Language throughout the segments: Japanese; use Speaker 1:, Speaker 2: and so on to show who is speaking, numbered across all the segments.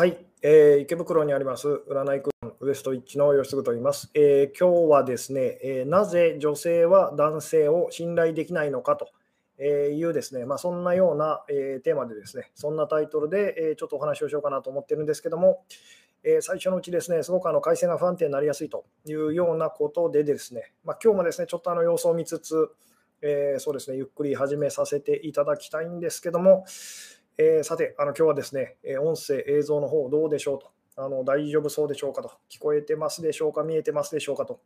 Speaker 1: はい、えー、池袋にあります占い区ウエストイッチの吉嗣と言います、えー、今日はですね、えー、なぜ女性は男性を信頼できないのかというですね、まあ、そんなような、えー、テーマでですね、そんなタイトルで、えー、ちょっとお話をしようかなと思ってるんですけども、えー、最初のうちですね、すごくあの回線が不安定になりやすいというようなことでですね、まあ、今日もですね、ちょっとあの様子を見つつ、えそうですね、ゆっくり始めさせていただきたいんですけども、えー、さて、あの今日はですね、音声、映像の方どうでしょうと。あの、大丈夫そうでしょうかと、聞こえてますでしょうか、見えてますでしょうかと、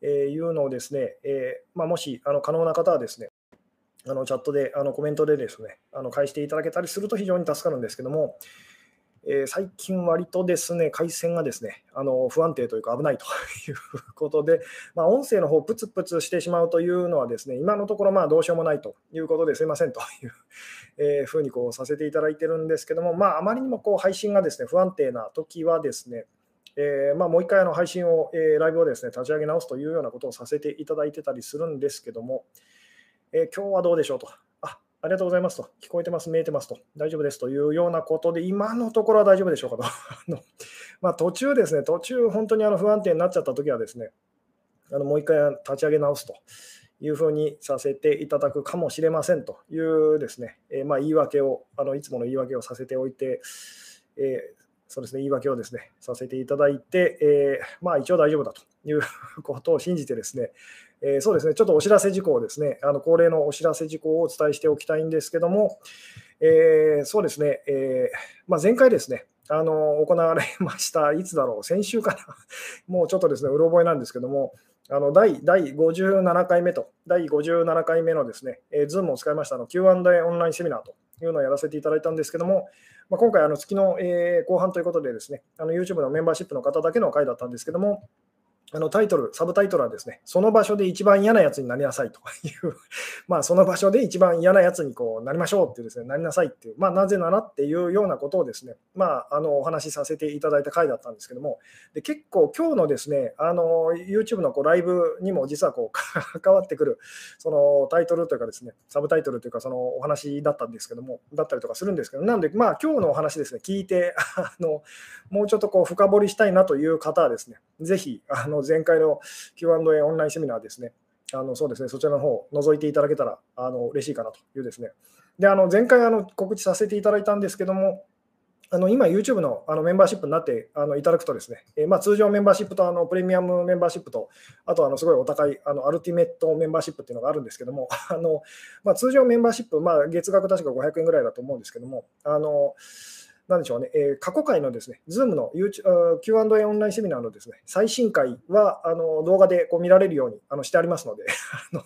Speaker 1: えー、いうのをですね、えー、まあ、もしあの可能な方はですね、あのチャットであのコメントでですね、あの返していただけたりすると非常に助かるんですけども、えー、最近割とですね、回線がですね、あの不安定というか危ないと いうことで、まあ、音声の方プツプツしてしまうというのはですね、今のところまあどうしようもないということですいませんという、えー、ふうにこうさせていただいてるんですけども、まあ、あまりにもこう配信がですね、不安定な時はですね、えー、まあ、もう一回あの配信を、えー、ライブをですね、立ち上げ直すというようなことをさせていただいてたりするんですけども、え今日はどうでしょうと。ありがとうございますと、聞こえてます、見えてますと、大丈夫ですと。いうようなことで、今のところは大丈夫でしょうかと。まあ、途中ですね、途中、本当にあの不安定になっちゃったときはですね、あのもう一回立ち上げ直すと。いうふうにさせていただくかもしれませんというですね、えー、まあ言い訳を、あのいつもの言い訳をさせておいて、えーそうですね、言い訳をですね、させていただいて、えー、まあ一応大丈夫だということを信じてですね、えー、そうですね、ちょっとお知らせ事項ですね、あの恒例のお知らせ事項をお伝えしておきたいんですけども、えー、そうですね、えまあ、前回ですね、あの行われました、いつだろう、先週かな、もうちょっとですね、うろ覚えなんですけども、あの第第57回目と、第57回目のですね、えー、Zoom を使いましたの Q&A オンラインセミナーというのをやらせていただいたんですけども、まあ、今回、あの月の、えー、後半ということでですね、あの YouTube のメンバーシップの方だけの回だったんですけども、あのタイトル、サブタイトルはですね、その場所で一番嫌なやつになりなさいと。いう、まあその場所で一番嫌なやつにこうなりましょうっていうですね、なりなさいっていう、まあなぜならっていうようなことをですね、まああのお話しさせていただいた回だったんですけども、で結構今日のですね、あの YouTube のこうライブにも実はこう 関わってくる、そのタイトルというかですね、サブタイトルというかそのお話だったんですけども、だったりとかするんですけど、なんでまあ今日のお話ですね、聞いて、あのもうちょっとこう深掘りしたいなという方はですね、ぜひあのの前回の Q&A オンラインセミナーですね、あのそうですねそちらの方を覗いていただけたらあの嬉しいかなというですね。で、あの前回あの告知させていただいたんですけども、あの今、YouTube のあのメンバーシップになってあのいただくとですね、えー、まあ、通常メンバーシップとあのプレミアムメンバーシップと、あとあのすごいお高いあのアルティメットメンバーシップっていうのがあるんですけども、あのまあ、通常メンバーシップ、まあ、月額確か500円ぐらいだと思うんですけども、あのなんでしょうね、えー、過去回のですね、Zoom の Q&A オンラインセミナーのですね、最新回はあの動画でこう見られるようにあのしてありますので あの、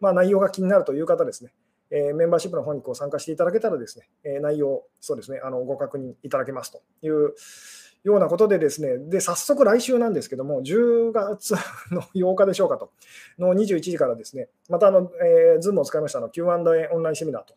Speaker 1: まあ、内容が気になるという方ですね、えー、メンバーシップの方にこう参加していただけたらですね、えー、内容、そうですね、あのご確認いただけますというようなことでですね、で、早速来週なんですけども、10月の 8日でしょうかと、の21時からですね、またあの、えー、Zoom を使いましたの Q&A オンラインセミナーと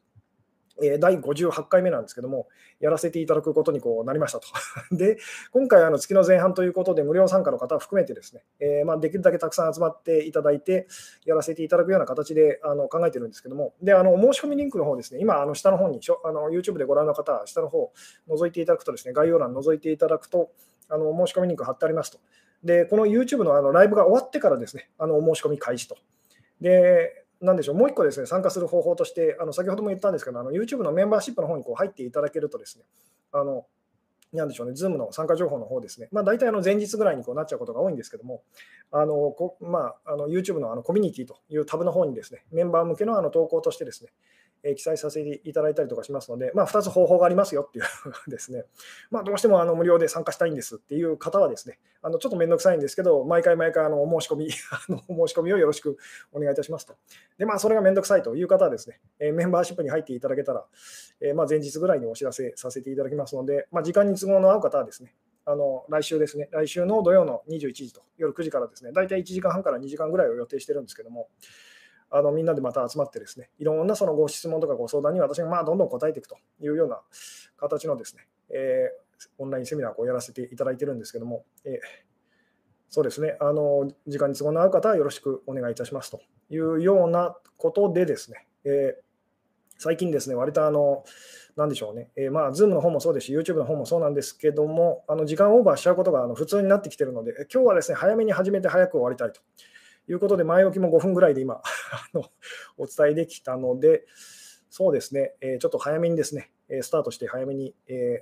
Speaker 1: え第58回目なんですけども、やらせていただくことにこうなりましたと。で、今回、月の前半ということで、無料参加の方含めてですね、えー、まあ、できるだけたくさん集まっていただいて、やらせていただくような形であの考えてるんですけども、で、あの申し込みリンクの方ですね、今、あの下の方にしょあの、YouTube でご覧の方、下の方、覗いていただくとですね、概要欄覗いていただくと、あの申し込みリンク貼ってありますと。で、この YouTube のあのライブが終わってからですね、あの申し込み開始と。で、なんでしょう、もう一個ですね、参加する方法として、あの先ほども言ったんですけど、あの YouTube のメンバーシップの方にこう入っていただけるとですね、あのなんでしょうね、Zoom の参加情報の方ですね、まあ、大体あの前日ぐらいにこうなっちゃうことが多いんですけども、あのこまあ、あの YouTube のあのコミュニティというタブの方にですね、メンバー向けのあの投稿としてですね、え記載させていただいたりとかしますので、まあ、2つ方法がありますよっていうですね、まあ、どうしてもあの無料で参加したいんですっていう方はですね、あのちょっとめんどくさいんですけど、毎回毎回あのお申し込み あのお申し込みをよろしくお願いいたしますと。で、まあ、それがめんどくさいという方はですね、えメンバーシップに入っていただけたら、えまあ、前日ぐらいにお知らせさせていただきますので、まあ、時間に都合の合う方はですね、あの来週ですね、来週の土曜の21時と夜9時からですね、大体1時間半から2時間ぐらいを予定してるんですけども、あのみんなでまた集まってですね、いろんなそのご質問とかご相談に私がまあどんどん答えていくというような形のですね、えー、オンラインセミナーをやらせていただいてるんですけども、えー、そうですね、あの時間に都合の合う方はよろしくお願いいたしますというようなことでですね、えー、最近ですね、割とあの、なんでしょうね、えー、まあ、Zoom の方もそうですし、YouTube の方もそうなんですけども、あの時間オーバーしちゃうことがあの普通になってきてるので、今日はですね、早めに始めて早く終わりたいと。いうことで、前置きも5分ぐらいで今、お伝えできたので、そうですね、え、ちょっと早めにですね、スタートして早めに、え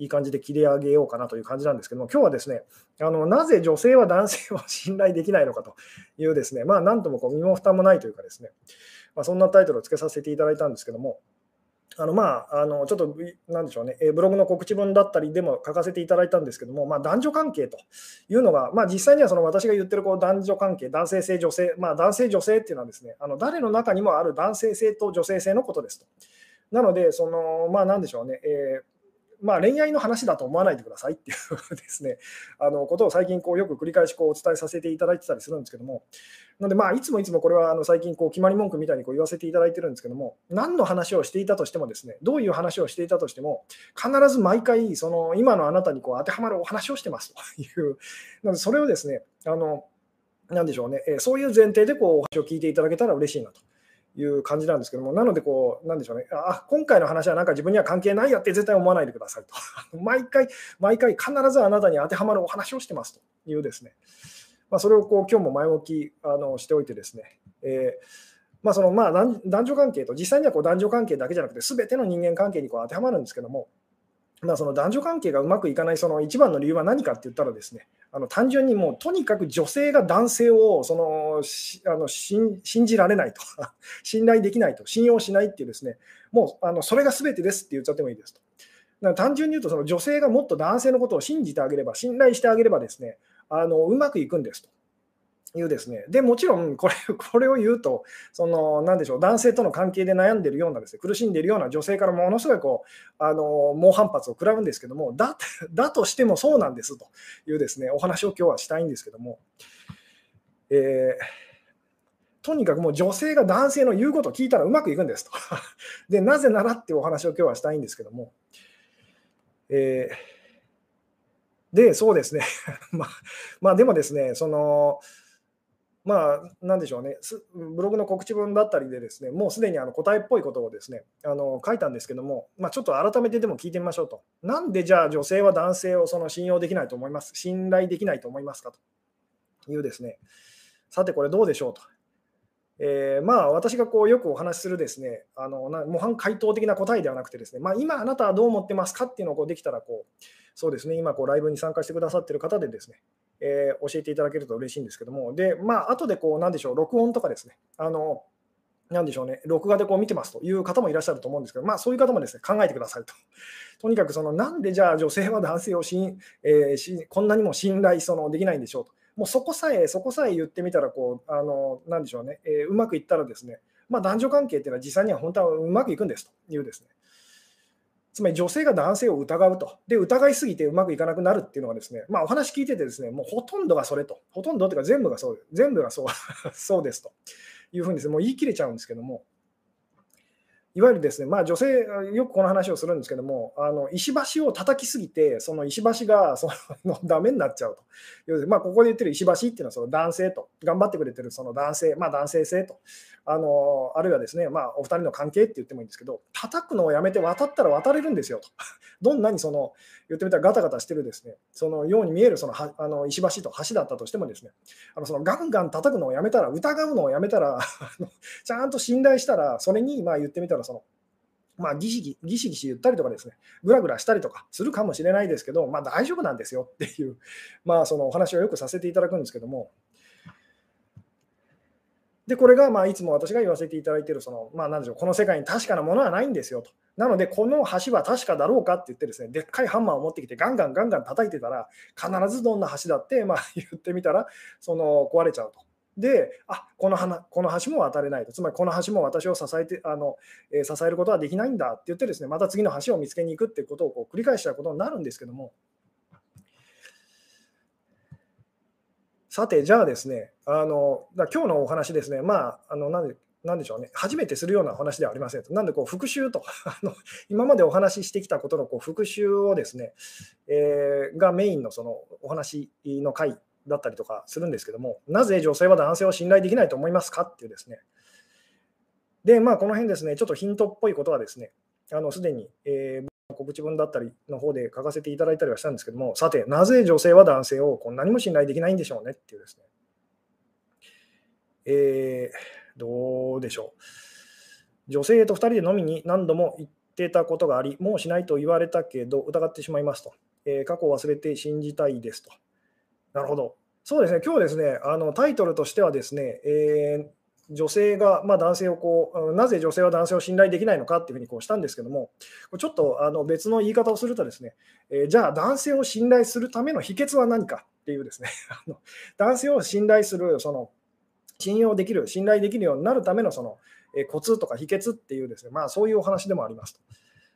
Speaker 1: いい感じで切り上げようかなという感じなんですけども、今日はですね、あのなぜ女性は男性を信頼できないのかというですね、まあ、なんともこう身も蓋もないというかですね、まあ、そんなタイトルをつけさせていただいたんですけども、あのまあ、あのちょっと、なんでしょうね、えブログの告知文だったりでも書かせていただいたんですけども、まあ、男女関係というのが、まあ、実際にはその私が言ってるこう男女関係、男性性、女性、まあ、男性、女性っていうのはですね、あの誰の中にもある男性性と女性性のことですと。なので、そのまあ、なんでしょうね、えーまあ、恋愛の話だと思わないでくださいっていうですね、あのことを最近こうよく繰り返しこうお伝えさせていただいてたりするんですけども、なので、まあ、いつもいつもこれはあの最近こう決まり文句みたいにこう言わせていただいてるんですけども、何の話をしていたとしてもですね、どういう話をしていたとしても、必ず毎回、その今のあなたにこう当てはまるお話をしてますという、なのでそれをですね、あのなんでしょうね、えそういう前提でこうお話を聞いていただけたら嬉しいなと。いう感じなんですけども、なのでこう、なんでしょうね、あ今回の話はなんか自分には関係ないやって絶対思わないでくださいと。毎回、毎回必ずあなたに当てはまるお話をしてますというですね、まあ、それをこう今日も前置きあのしておいてですね、えーまあそのまあ男女関係と、実際にはこう男女関係だけじゃなくて、すべての人間関係にこう当てはまるんですけども、まあ、その男女関係がうまくいかないその一番の理由は何かって言ったらですね、あの単純にもうとにかく女性が男性をそのあの信じられないと、信頼できないと、信用しないっていうですね、もうあのそれが全てですって言っちゃってもいいですと。だから単純に言うと、その女性がもっと男性のことを信じてあげれば、信頼してあげればですね、あのうまくいくんですと。いうですね。で、もちろんこれ、これを言うと、その、なんでしょう、男性との関係で悩んでるようなですね、苦しんでいるような女性からものすごいこう、あの、猛反発を食らうんですけども、だ、だとしてもそうなんですというですね、お話を今日はしたいんですけども、えー、とにかくもう女性が男性の言うことを聞いたらうまくいくんですと。で、なぜならっていうお話を今日はしたいんですけども、えー、で、そうですね。まあ、まあ、でもですね、その、まあ、なんでしょうね、ブログの告知文だったりで、ですねもうすでにあの答えっぽいことをですねあの書いたんですけども、まあ、ちょっと改めてでも聞いてみましょうと。なんでじゃあ女性は男性をその信用できないと思います、信頼できないと思いますか？というですね、さてこれどうでしょうと。えー、まあ私がこうよくお話しするですね、あの模範回答的な答えではなくてですね、まあ、今あなたはどう思ってますか？っていうのをこうできたらこう、そうですね、今こうライブに参加してくださっている方でですね、えー、教えていただけると嬉しいんですけども、で、まあ、後でこう、なんでしょう、録音とかですね、あの、なんでしょうね、録画でこう見てますという方もいらっしゃると思うんですけど、まあ、そういう方もですね考えてくださいと。とにかくその、なんでじゃあ女性は男性をしん、えー、しこんなにも信頼そのできないんでしょうと。もうそこさえ、そこさえ言ってみたらこう、あのなんでしょうね、えー、うまくいったらですね、まあ、男女関係っていうのは実際には本当はうまくいくんですというですね、つまり女性が男性を疑うと。で、疑いすぎてうまくいかなくなるっていうのがですね、まあお話聞いててですね、もうほとんどがそれと。ほとんどというか全部がそう、全部がそう そうですというふうにですね、もう言い切れちゃうんですけども、いわゆるですね、まあ、女性、よくこの話をするんですけども、あの石橋を叩きすぎて、その石橋がその ダメになっちゃうと。要するにまあ、ここで言ってる石橋っていうのはその男性と、頑張ってくれてるその男性、まあ、男性性と、あのあるいはですね、まあ、お二人の関係って言ってもいいんですけど、叩くのをやめて渡ったら渡れるんですよと。どんなにその言ってみたらガタガタしてるですね、そのように見えるそのはあの石橋と橋だったとしてもですね、あのそのガンガン叩くのをやめたら、疑うのをやめたら、ちゃんと信頼したら、それにまあ言ってみたらその、まあ、ギシギギシギシ言ったりとかですね、ぐらぐらしたりとかするかもしれないですけど、まあ、大丈夫なんですよっていう、まあ、そのお話をよくさせていただくんですけども、で、これがまあいつも私が言わせていただいているその、まあ、なんでしょう、この世界に確かなものはないんですよと。なので、この橋は確かだろうかって言ってですね、でっかいハンマーを持ってきて、ガンガンガンガン叩いてたら、必ずどんな橋だって、まあ、言ってみたら、その壊れちゃうと。で、あこの花この橋も渡れないと、つまりこの橋も私を支えてあの、えー、支えることはできないんだって言って、ですねまた次の橋を見つけに行くっていうことをこう繰り返しちゃうことになるんですけども、さて、じゃあですね、あのだ今日のお話ですね、まあ、あのなんでなんでしょうね、初めてするような話ではありませんと。なんでこう復習と あの、今までお話ししてきたことのこう復習をですね、えー、がメインのそのお話の回だったりとかするんですけども、なぜ女性は男性を信頼できないと思いますかっていうですね、で、まあ、この辺ですね、ちょっとヒントっぽいことはですね、あのすでに、えー、告知文だったりの方で書かせていただいたりはしたんですけども、さて、なぜ女性は男性をこう何も信頼できないんでしょうねっていうですね、えー、どうでしょう。女性と2人で飲みに何度も行ってたことがあり、もうしないと言われたけど、疑ってしまいますと。えー、過去を忘れて信じたいですと。なるほど。そうですね、今日ですね、あのタイトルとしてはですね、えー女性が、まあ、男性をこう、なぜ女性は男性を信頼できないのかっていうふうにこうしたんですけども、ちょっとあの別の言い方をするとですね、えー、じゃあ男性を信頼するための秘訣は何かっていうですね、あの男性を信頼する、その信用できる、信頼できるようになるためのその、えコツとか秘訣っていうですね、まあそういうお話でもありますと。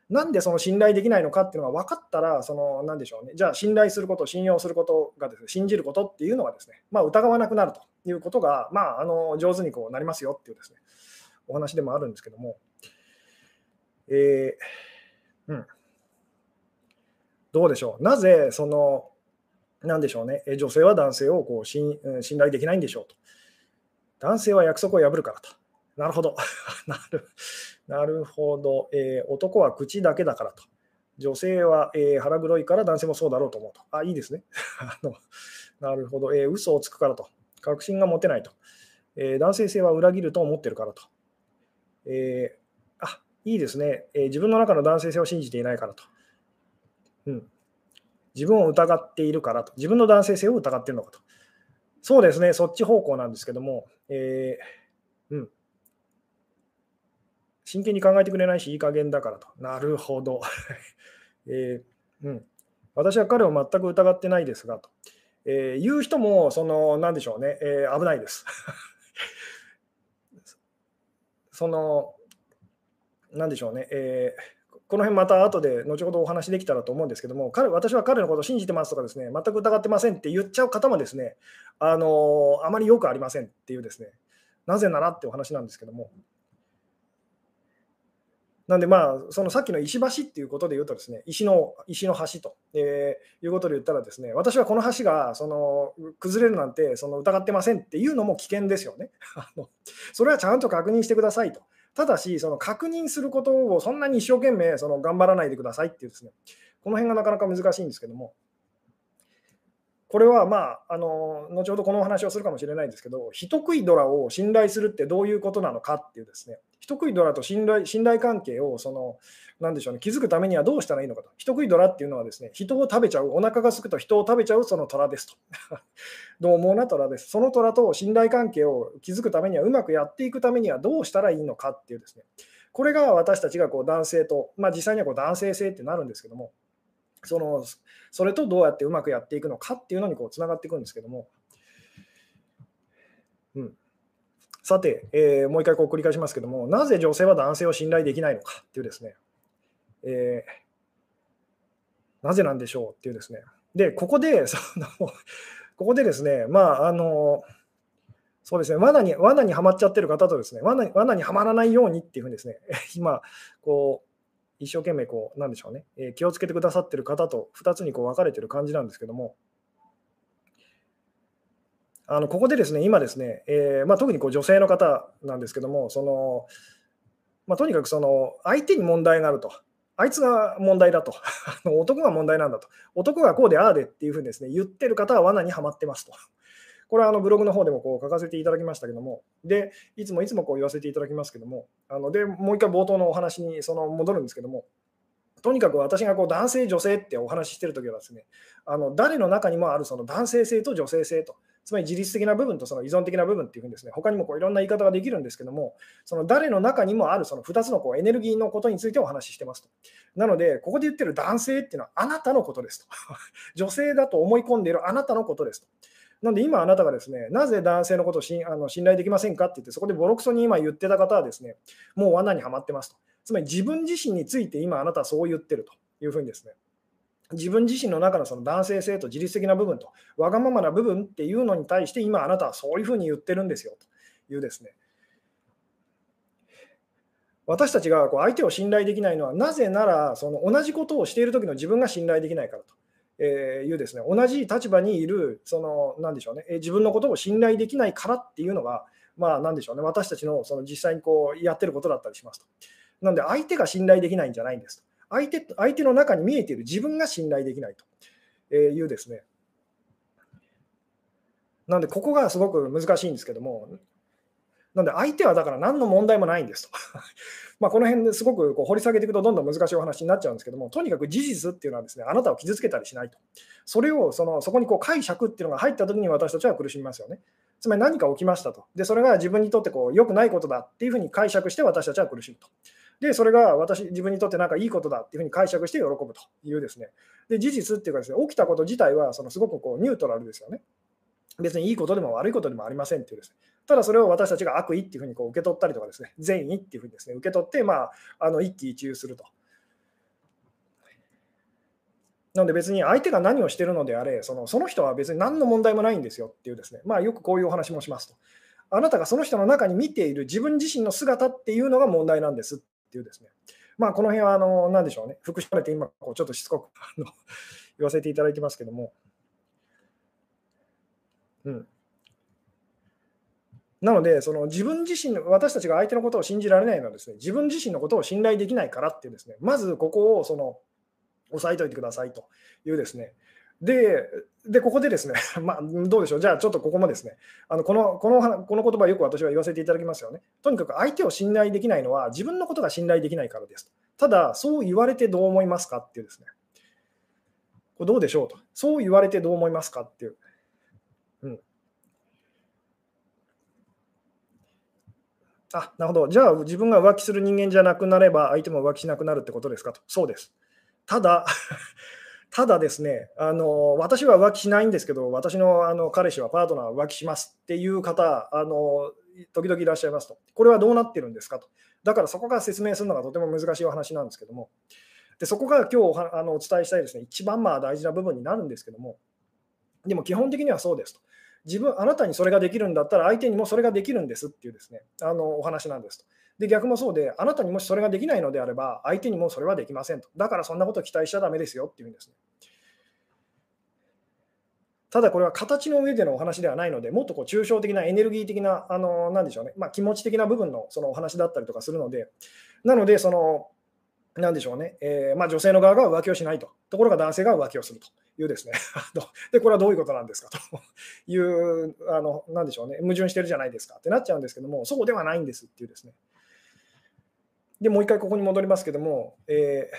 Speaker 1: なんでその信頼できないのかっていうのが分かったら、その何でしょうね、じゃあ信頼すること、信用することがですね、信じることっていうのがですね、まあ、疑わなくなるということが、まあ、あの上手にこうなりますよっていうですね、お話でもあるんですけども、えー、うん、どうでしょう、なぜその、なんでしょうね、女性は男性をこう信信頼できないんでしょうと。男性は約束を破るからと。なるほど。なるなるほど、えー、男は口だけだからと。女性は、えー、腹黒いから男性もそうだろうと思うと。あ、いいですね。あのなるほど、えー、嘘をつくからと。確信が持てないと。えー、男性性は裏切ると思ってるからと。えー、あ、いいですね、えー、自分の中の男性性を信じていないからと。うん。自分を疑っているからと。自分の男性性を疑っているのかと。そうですね、そっち方向なんですけども、えー、真剣に考えてくれないし、いい加減だからと。なるほど。えー、うん、私は彼を全く疑ってないですがと。えー、言う人も、その、なんでしょうね、えー、危ないです。その、なんでしょうね、えー、この辺また後で後ほどお話できたらと思うんですけども、彼私は彼のことを信じてますとかですね、全く疑ってませんって言っちゃう方もですね、あのあまりよくありませんっていうですね、なぜならってお話なんですけども、なんで、まあ、そのさっきの石橋っていうことで言うとですね、石の石の橋と、えー、いうことで言ったらですね、私はこの橋がその崩れるなんてその疑ってませんっていうのも危険ですよね。あのそれはちゃんと確認してくださいと。ただし、その確認することをそんなに一生懸命その頑張らないでくださいっていうですね、この辺がなかなか難しいんですけども、これはまあ、あの後ほどこのお話をするかもしれないんですけど、人食いドラを信頼するってどういうことなのかっていうですね、人食いドラと信頼信頼関係をその、なんでしょうね、築くためにはどうしたらいいのかと。人食いドラっていうのはですね、人を食べちゃう、お腹がすくと人を食べちゃうその虎ですと。どう猛な虎です。その虎と信頼関係を築くためには、うまくやっていくためにはどうしたらいいのかっていうですね、これが私たちがこう男性と、まあ、実際にはこう男性性ってなるんですけども、そのそれとどうやってうまくやっていくのかっていうのにこうつながっていくんですけども、うん、さて、えー、もう一回こう繰り返しますけども、なぜ女性は男性を信頼できないのかっていうですね、えー、なぜなんでしょうっていうですね、で、ここで、そのここでですね、まあ、あの、そうですね、罠に罠にはまっちゃってる方とですね、罠罠にはまらないようにっていうふうにですね、今、こう、一生懸命こう、なんでしょうね、えー、気をつけてくださってる方と2つにこう分かれてる感じなんですけども、あのここでですね、今ですね、えー、まあ、特にこう女性の方なんですけども、そのまあ、とにかくその相手に問題があると、あいつが問題だと、男が問題なんだと、男がこうでああでっていうふうにですね言ってる方は罠にはまってますと。これはあのブログの方でもこう書かせていただきましたけども、で、いつもいつもこう言わせていただきますけども、あのでもう一回冒頭のお話にその戻るんですけども、とにかく私がこう男性、女性ってお話ししてるときはですね、あの誰の中にもあるその男性性と女性性と、つまり自律的な部分とその依存的な部分っていうふうにですね、他にもこういろんな言い方ができるんですけども、その誰の中にもあるその2つのこうエネルギーのことについてお話ししてますと。なので、ここで言ってる男性っていうのはあなたのことですと。女性だと思い込んでいるあなたのことですと。なんで今あなたがですね、なぜ男性のことをしあの信頼できませんかって言って、そこでボロクソに今言ってた方はですね、もう罠にはまってますと。つまり自分自身について今あなたはそう言ってるというふうにですね、自分自身の中のその男性性と自律的な部分と、わがままな部分っていうのに対して、今あなたはそういうふうに言ってるんですよというですね。私たちがこう相手を信頼できないのは、なぜなら、その同じことをしている時の自分が信頼できないからと。えいうですね、同じ立場にいる、その、なんでしょうね、自分のことを信頼できないからっていうのが、まあ、なんでしょうね、私たちのその実際にこうやってることだったりしますと。なので、相手が信頼できないんじゃないんですと。相手相手の中に見えている自分が信頼できないというですね。なので、ここがすごく難しいんですけども、なので、相手はだから何の問題もないんですと。まこの辺ですごくこう掘り下げていくとどんどん難しいお話になっちゃうんですけども、とにかく事実っていうのはですね、あなたを傷つけたりしないと。それをそのそこにこう解釈っていうのが入った時に私たちは苦しみますよね。つまり何か起きましたと。で、それが自分にとってこう良くないことだっていうふうに解釈して私たちは苦しむと。で、それが私、自分にとってなんかいいことだっていうふうに解釈して喜ぶというですね。で、事実っていうかですね、起きたこと自体はそのすごくこうニュートラルですよね。別にいいことでも悪いことでもありませんっていうですね。ただそれを私たちが悪意っていうふうにこう受け取ったりとかですね、善意っていうふうにですね、受け取って、まあ、あの一喜一憂すると。なので別に相手が何をしてるのであれその、その人は別に何の問題もないんですよっていうですね、まあよくこういうお話もしますと。あなたがその人の中に見ている自分自身の姿っていうのが問題なんですっていうですね。まあこの辺はあの、何でしょうね、復習されて今、こうちょっとしつこく 言わせていただいてますけども。うん。なので、その自分自身、私たちが相手のことを信じられないのはですね、自分自身のことを信頼できないからっていうですね、まずここをその押さえておいてくださいというですね、で、でここでですね、まあ、どうでしょう、じゃあちょっとここもですね、あのこのこのこの言葉よく私は言わせていただきますよね。とにかく相手を信頼できないのは自分のことが信頼できないからです。ただ、そう言われてどう思いますかっていうですね、これどうでしょうと、そう言われてどう思いますかっていう。うんあ、なるほど。じゃあ自分が浮気する人間じゃなくなれば相手も浮気しなくなるってことですかと。そうです。ただ、ただですね、あの私は浮気しないんですけど、私のあの彼氏はパートナーは浮気しますっていう方、あの時々いらっしゃいますと。これはどうなってるんですかと。だからそこから説明するのがとても難しいお話なんですけども、でそこが今日あのお伝えしたいですね、一番まあ大事な部分になるんですけども、でも基本的にはそうですと。自分、あなたにそれができるんだったら相手にもそれができるんですっていうですね、あのお話なんですと。で、逆もそうで、あなたにもしそれができないのであれば、相手にもそれはできませんと。だからそんなこと期待しちゃだめですよっていうんですね。ただこれは形の上でのお話ではないので、もっとこう抽象的なエネルギー的な、あのなんでしょうね、まあ、気持ち的な部分のそのお話だったりとかするので、なので、その、なんでしょうね、えー、まあ、女性の側が浮気をしないと、ところが男性が浮気をするというですね、でこれはどういうことなんですか？という、あのなんでしょうね、矛盾してるじゃないですか。ってなっちゃうんですけども、そうではないんですっていうですね。で、もう一回ここに戻りますけども、え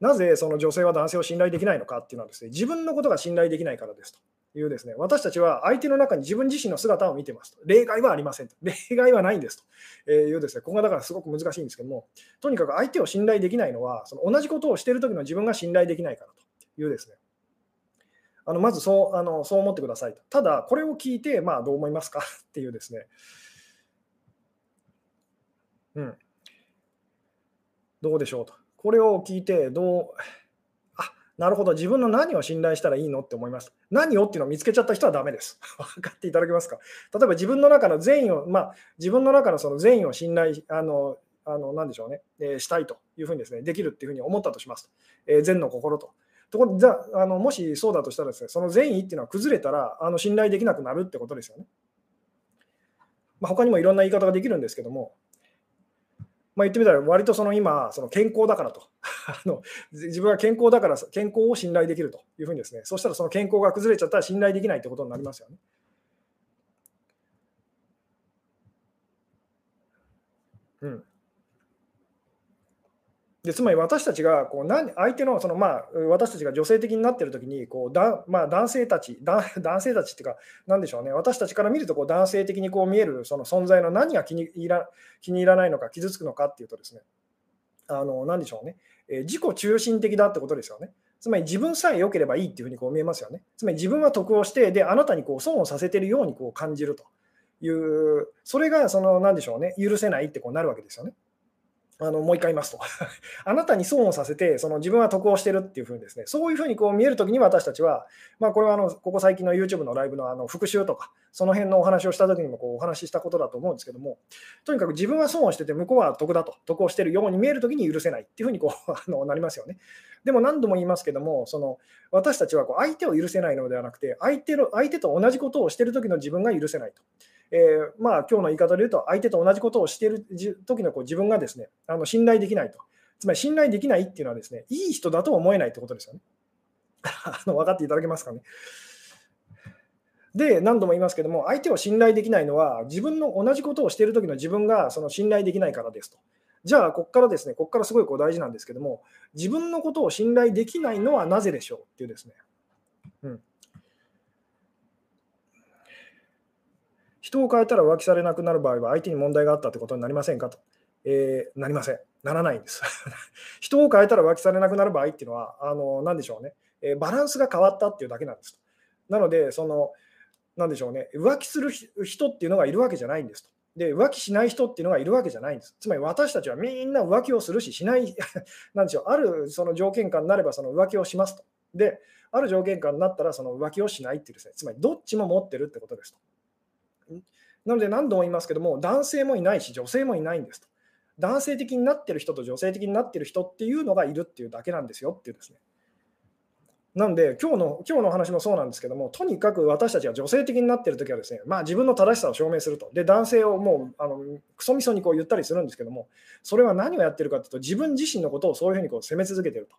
Speaker 1: ー、なぜその女性は男性を信頼できないのかっていうのはですね、自分のことが信頼できないからですと。いうですね、私たちは相手の中に自分自身の姿を見てますと。例外はありませんと。例外はないんですというですね、ここがだからすごく難しいんですけども、とにかく相手を信頼できないのは、その同じことをしている時の自分が信頼できないからというですね、あのまずそうあのそう思ってくださいと。ただ、これを聞いて、まあ、どう思いますかっていうですね、うん。どうでしょうと。これを聞いて、どう、あなるほど、自分の何を信頼したらいいのって思います。何をっていうのを見つけちゃった人はダメです。分かっていただけますか？例えば自分の中の善意を、まあ、自分の中のその善意を信頼、あの、あの何でしょうね、えー、したいというふうにですね、できるっていうふうに思ったとします。えー、善の心と。ところじゃあのもしそうだとしたらですね、その善意っていうのは崩れたらあの信頼できなくなるってことですよね。まあ、他にもいろんな言い方ができるんですけども、まあ、言ってみたら、割とその今、その健康だからと あの、自分は健康だから、健康を信頼できるというふうにですね、そしたらその健康が崩れちゃったら信頼できないってことになりますよね。うん。でつまり私たちがこう何相手のその、まあ、私たちが女性的になっているときにこうだ、まあ、男性たち男、男性たちっていうか、なんでしょうね、私たちから見るとこう男性的にこう見えるその存在の何が気に入ら気に入らないのか、傷つくのかっていうとですね、あの何でしょうね、えー、自己中心的だってことですよね。つまり自分さえ良ければいいっていうふうにこう見えますよね。つまり自分は得をして、であなたにこう損をさせてるようにこう感じるという、それがその何でしょうね、許せないってこうなるわけですよね。あのもう一回言いますと あなたに損をさせて、その自分は得をしてるっていうふうにですね、そういうふうにこう見えるときに私たちは、まあ、これはあのここ最近の YouTube のライブのあの復習とか、その辺のお話をしたときにもこうお話ししたことだと思うんですけども、とにかく自分は損をしてて、向こうは得だと、得をしてるように見えるときに許せないっていうふうにこう あのなりますよね。でも何度も言いますけども、その私たちはこう相手を許せないのではなくて、相手の相手と同じことをしてるときの自分が許せないと。えー、まあ今日の言い方で言うと、相手と同じことをしている時のこう自分がですねあの信頼できないと。つまり信頼できないっていうのはですね、いい人だと思えないってことですよね。あの分かっていただけますかね。で、何度も言いますけども、相手を信頼できないのは、自分の同じことをしている時の自分がその信頼できないからですと。じゃあ、ここからですね、ここからすごいこう大事なんですけども、自分のことを信頼できないのはなぜでしょうっていうですね。うん、人を変えたら浮気されなくなる場合は、相手に問題があったってことになりませんか？と。えー、なりません。ならないんです。人を変えたら浮気されなくなる場合っていうのは、あの何でしょうね、えー、バランスが変わったっていうだけなんです。なので、そのなんでしょうね、浮気する人っていうのがいるわけじゃないんですと。で、浮気しない人っていうのがいるわけじゃないんです。つまり私たちはみんな浮気をするし、しない、なんでしょう、あるその条件下になればその浮気をしますと。で、ある条件下になったらその浮気をしないっていうですね、つまりどっちも持ってるってことですと。なので何度も言いますけども、男性もいないし、女性もいないんですと。男性的になってる人と女性的になってる人っていうのがいるっていうだけなんですよっていうですね。なんで、今日の今日の話もそうなんですけども、とにかく私たちが女性的になってるときはですね、まあ、自分の正しさを証明すると。で、男性をもうあのクソみそにこう言ったりするんですけども、それは何をやってるかというと、自分自身のことをそういうふうにこう責め続けてると。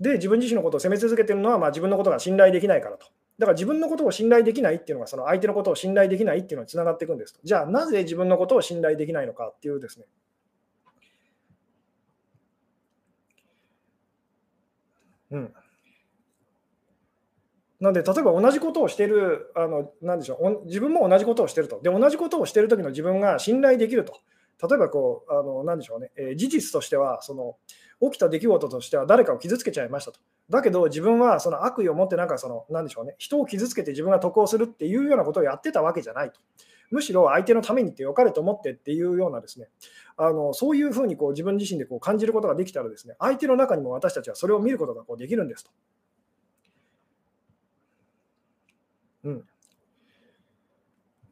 Speaker 1: で、自分自身のことを責め続けてるのは、まあ、自分のことが信頼できないからと。だから自分のことを信頼できないっていうのが、その相手のことを信頼できないっていうのにつながっていくんですと。じゃあ、なぜ自分のことを信頼できないのかっていうですね、うん。なんで、例えば同じことをしている、あのなんでしょう、自分も同じことをしていると。で、同じことをしている時の自分が信頼できると。例えばこう、あのなんでしょうね、えー、事実としてはその、起きた出来事としては誰かを傷つけちゃいましたと。だけど、自分はその悪意を持って、なんかその、なんでしょうね、人を傷つけて自分が得をするっていうようなことをやってたわけじゃないと。むしろ相手のためにって良かれと思ってっていうようなですね、あのそういうふうにこう自分自身でこう感じることができたらですね、相手の中にも私たちはそれを見ることがこうできるんですと。うん、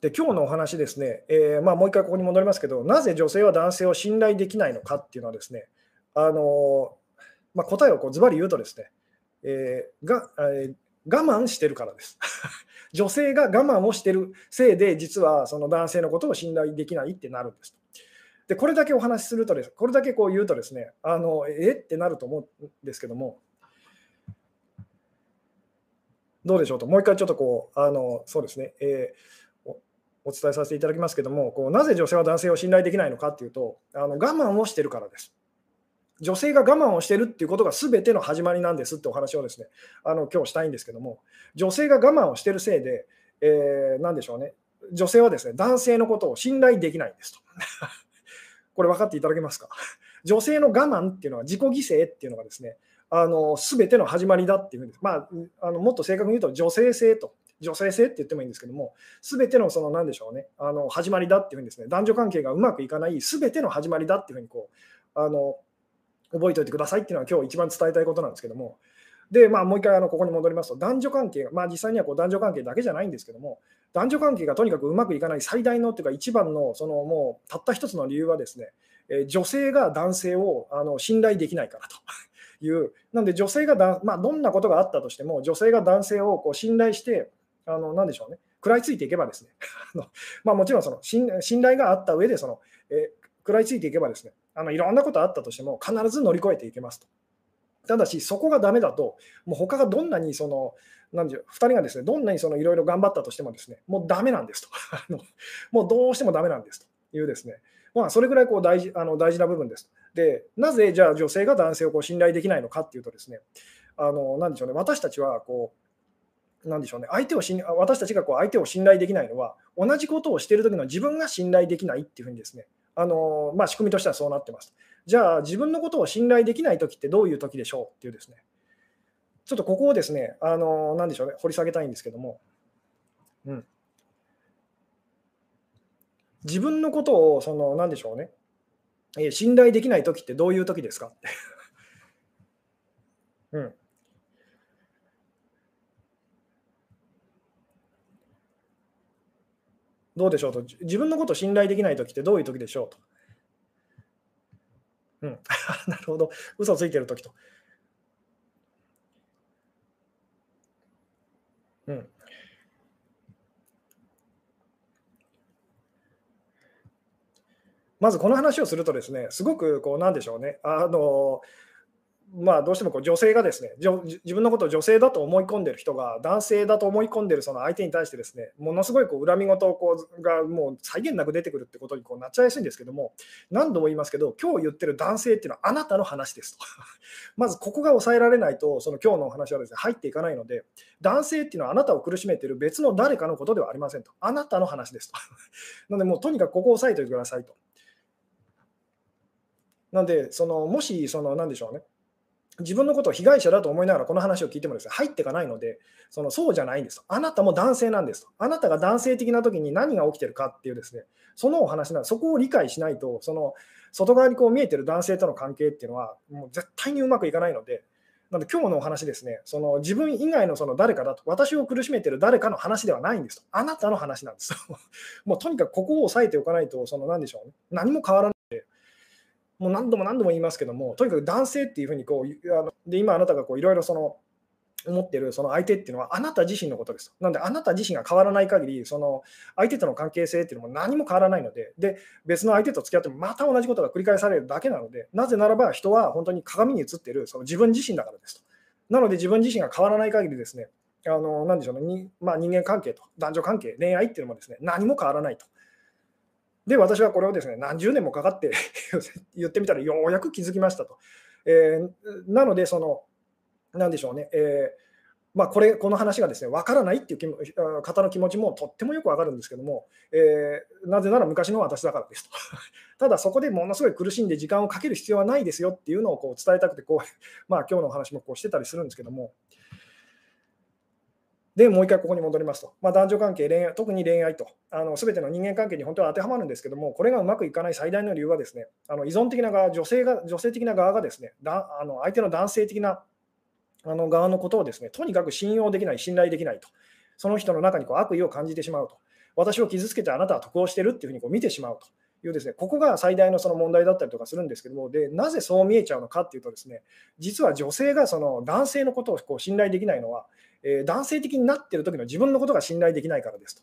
Speaker 1: で今日のお話ですね、えー、まあ、もう一回ここに戻りますけど、なぜ女性は男性を信頼できないのかっていうのはですね、あのまあ、答えをこうズバリ言うとですね、えー、がえー、我慢してるからです。女性が我慢をしてるせいで、実はその男性のことを信頼できないってなるんです。で、これだけお話しするとです、これだけこう言うとですね、あのえってなると思うんですけども、どうでしょうと、もう一回ちょっとこう、あのそうですね、えー、おお伝えさせていただきますけども、こうなぜ女性は男性を信頼できないのかっていうと、あの我慢をしてるからです。女性が我慢をしてるっていうことが全ての始まりなんですってお話をですね、あの今日したいんですけども、女性が我慢をしてるせいで、えー、何でしょうね、女性はですね、男性のことを信頼できないんですと。これ分かっていただけますか？女性の我慢っていうのは自己犠牲っていうのがですね、あの全ての始まりだっていうんです。まあ、あのもっと正確に言うと女性性と、女性性って言ってもいいんですけども、全てのその何でしょうね、あの始まりだっていうふうにですね、男女関係がうまくいかない全ての始まりだっていうふうにこう、あの覚えておいてくださいっていうのは今日一番伝えたいことなんですけども、で、まあ、もう一回あのここに戻りますと、男女関係、まあ、実際にはこう男女関係だけじゃないんですけども、男女関係がとにかくうまくいかない最大のというか、一番のそのもうたった一つの理由はですね、え女性が男性をあの信頼できないからと。いう、なんで女性がだ、まあ、どんなことがあったとしても、女性が男性をこう信頼して、あのなんでしょうね、食らいついていけばですね、まあ、もちろんその信頼があった上でその、え食らいついていけばですね、あのいろんなことあったとしても、必ず乗り越えていけますと。ただし、そこがダメだと、もう他がどんなにその、なんで2人がですね、どんなにいろいろ頑張ったとしてもですね、もうダメなんですと。もうどうしてもダメなんですというですね、まあ、それぐらいこう大事あの大事な部分です。で、なぜじゃあ女性が男性をこう信頼できないのかっていうとですね、あのなんでしょうね、私たちはこう、なんでしょうね、相手を信私たちがこう相手を信頼できないのは、同じことをしている時の自分が信頼できないっていうふうにですね、あのまあ、仕組みとしてはそうなってます。じゃあ、自分のことを信頼できないときってどういうときでしょうっていうですね、ちょっとここをですね、あのなんでしょうね、掘り下げたいんですけども、うん、自分のことを、その、なんでしょうね、え、信頼できないときってどういうときですかって。うん。どうでしょうと、自分のことを信頼できないときってどういうときでしょうと。うん、なるほど、嘘ついてるときと。うん。まずこの話をするとですね、すごくこうなんでしょうね、あのーまあ、どうしてもこう女性がですね自分のことを女性だと思い込んでる人が男性だと思い込んでるその相手に対してですねものすごいこう恨み事をこうがもう際限なく出てくるってことにこうなっちゃいやすいんですけども何度も言いますけど今日言ってる男性っていうのはあなたの話ですと。まずここが抑えられないとその今日のお話はですね入っていかないので男性っていうのはあなたを苦しめてる別の誰かのことではありませんと。あなたの話ですと。なのでもうとにかくここを押さえておいてくださいと。なんでそのもしその何でしょうね。自分のことを被害者だと思いながらこの話を聞いてもです、ね、入っていかないので、そのそうじゃないんです。あなたも男性なんですと。あなたが男性的な時に何が起きてるかっていうですね、そのお話なんそこを理解しないと、その外側にこう見えてる男性との関係っていうのは、もう絶対にうまくいかないので、なので今日のお話ですね、その自分以外のその誰かだと、私を苦しめてる誰かの話ではないんですと。あなたの話なんです。もうとにかくここを押さえておかないと、その何でしょうね、何も変わらない。もう何度も何度も言いますけども、とにかく男性っていうふうにこう、あので今あなたがいろいろその思ってるその相手っていうのはあなた自身のことです。なのであなた自身が変わらない限り、その相手との関係性っていうのも何も変わらないので、で別の相手と付き合ってもまた同じことが繰り返されるだけなので、なぜならば人は本当に鏡に映ってるその自分自身だからですと。なので自分自身が変わらない限りですね、あの何でしょうね、にまあ、人間関係と男女関係、恋愛っていうのもですね、何も変わらないと。で、私はこれをですね、何十年もかかって 言ってみたらようやく気づきましたと。えー、なので、その、なんでしょうね、えー、まあ、これこの話がですね分からないっていう方の気持ちもとってもよく分かるんですけども、えー、なぜなら昔の私だからですと。ただ、そこでものすごい苦しんで時間をかける必要はないですよっていうのをこう伝えたくてこう、まあ今日のお話もこうしてたりするんですけども、で、もう一回ここに戻りますと。まあ、男女関係、恋愛、特に恋愛と、あの全ての人間関係に本当は当てはまるんですけども、これがうまくいかない最大の理由はですね、あの依存的な側、女性が女性的な側がですね、だあの相手の男性的なあの側のことをですね、とにかく信用できない、信頼できないと。その人の中にこう悪意を感じてしまうと。私を傷つけてあなたは得をしてるっていうふうにこう見てしまうと。いうですね、ここが最大のその問題だったりとかするんですけども、でなぜそう見えちゃうのかっていうとですね、実は女性がその男性のことをこう信頼できないのは、えー、男性的になっている時の自分のことが信頼できないからですと。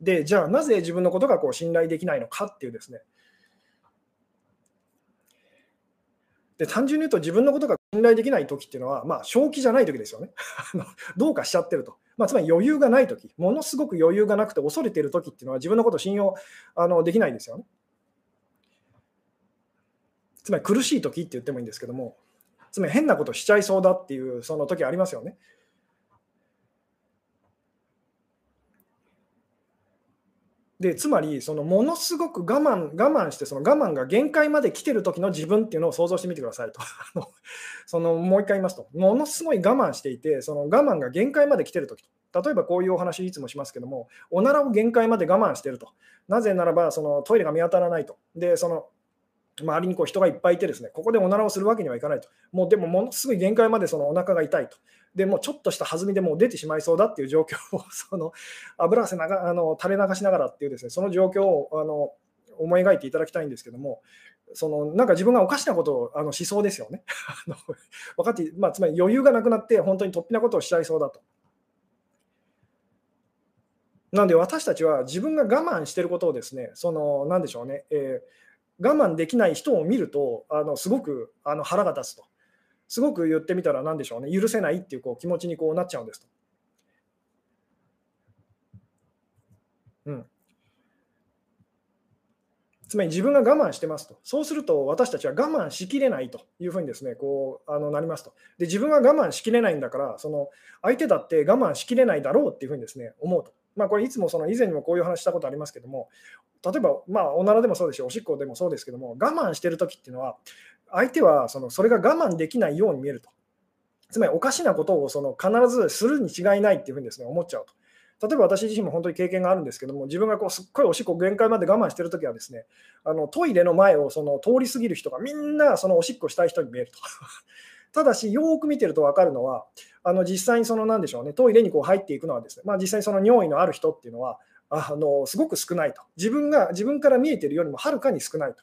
Speaker 1: で、じゃあなぜ自分のことがこう信頼できないのかっていうですね、で単純に言うと自分のことが信頼できない時っていうのは、まあ、正気じゃない時ですよね。どうかしちゃってると。まあ、つまり余裕がない時、ものすごく余裕がなくて恐れている時っていうのは自分のことを信用あのできないですよね。つまり苦しい時って言ってもいいんですけども、つまり変なことしちゃいそうだっていうその時ありますよね。でつまりそのものすごく我慢我慢してその我慢が限界まで来てる時の自分っていうのを想像してみてくださいと。そのもう一回言いますと。ものすごい我慢していてその我慢が限界まで来てる時と。例えばこういうお話いつもしますけどもおならを限界まで我慢してると。なぜならばそのトイレが見当たらないと。でその周りにこう人がいっぱいいてですねここでおならをするわけにはいかないともうでもものすごい限界までそのお腹が痛いとでもちょっとした弾みでもう出てしまいそうだっていう状況をその油汗ながあの垂れ流しながらっていうですねその状況をあの思い描いていただきたいんですけども、そのなんか自分がおかしなことをあのしそうですよね。分かって、まあ、つまり余裕がなくなって、本当に突飛なことをしちゃいそうだと。なので私たちは自分が我慢してることをですね、そのなんでしょうね、えー、我慢できない人を見ると、あのすごくあの腹が立つと。すごく言ってみたら、なんでしょうね、許せないっていうこう気持ちにこうなっちゃうんですと。うん、つまり自分が我慢してますと、そうすると私たちは我慢しきれないというふうにですねこうあのなりますとで、自分は我慢しきれないんだから、その相手だって我慢しきれないだろうっていうふうにですね思うと。まあ、これいつもその以前にもこういう話したことありますけども、例えば、まあ、おならでもそうですし、おしっこでもそうですけども、我慢してるときっていうのは、相手はそのそれが我慢できないように見えると。つまりおかしなことをその必ずするに違いないっていうふうにですね思っちゃうと。例えば私自身も本当に経験があるんですけども、自分がこうすっごいおしっこ限界まで我慢してるときはですね、あのトイレの前をその通り過ぎる人がみんなそのおしっこしたい人に見えると。ただし、よく見てると分かるのは、あの実際にその何でしょうね、トイレにこう入っていくのはですね、まあ、実際にその尿意のある人っていうのは、あのすごく少ないと。自分が自分から見えているよりもはるかに少ないと。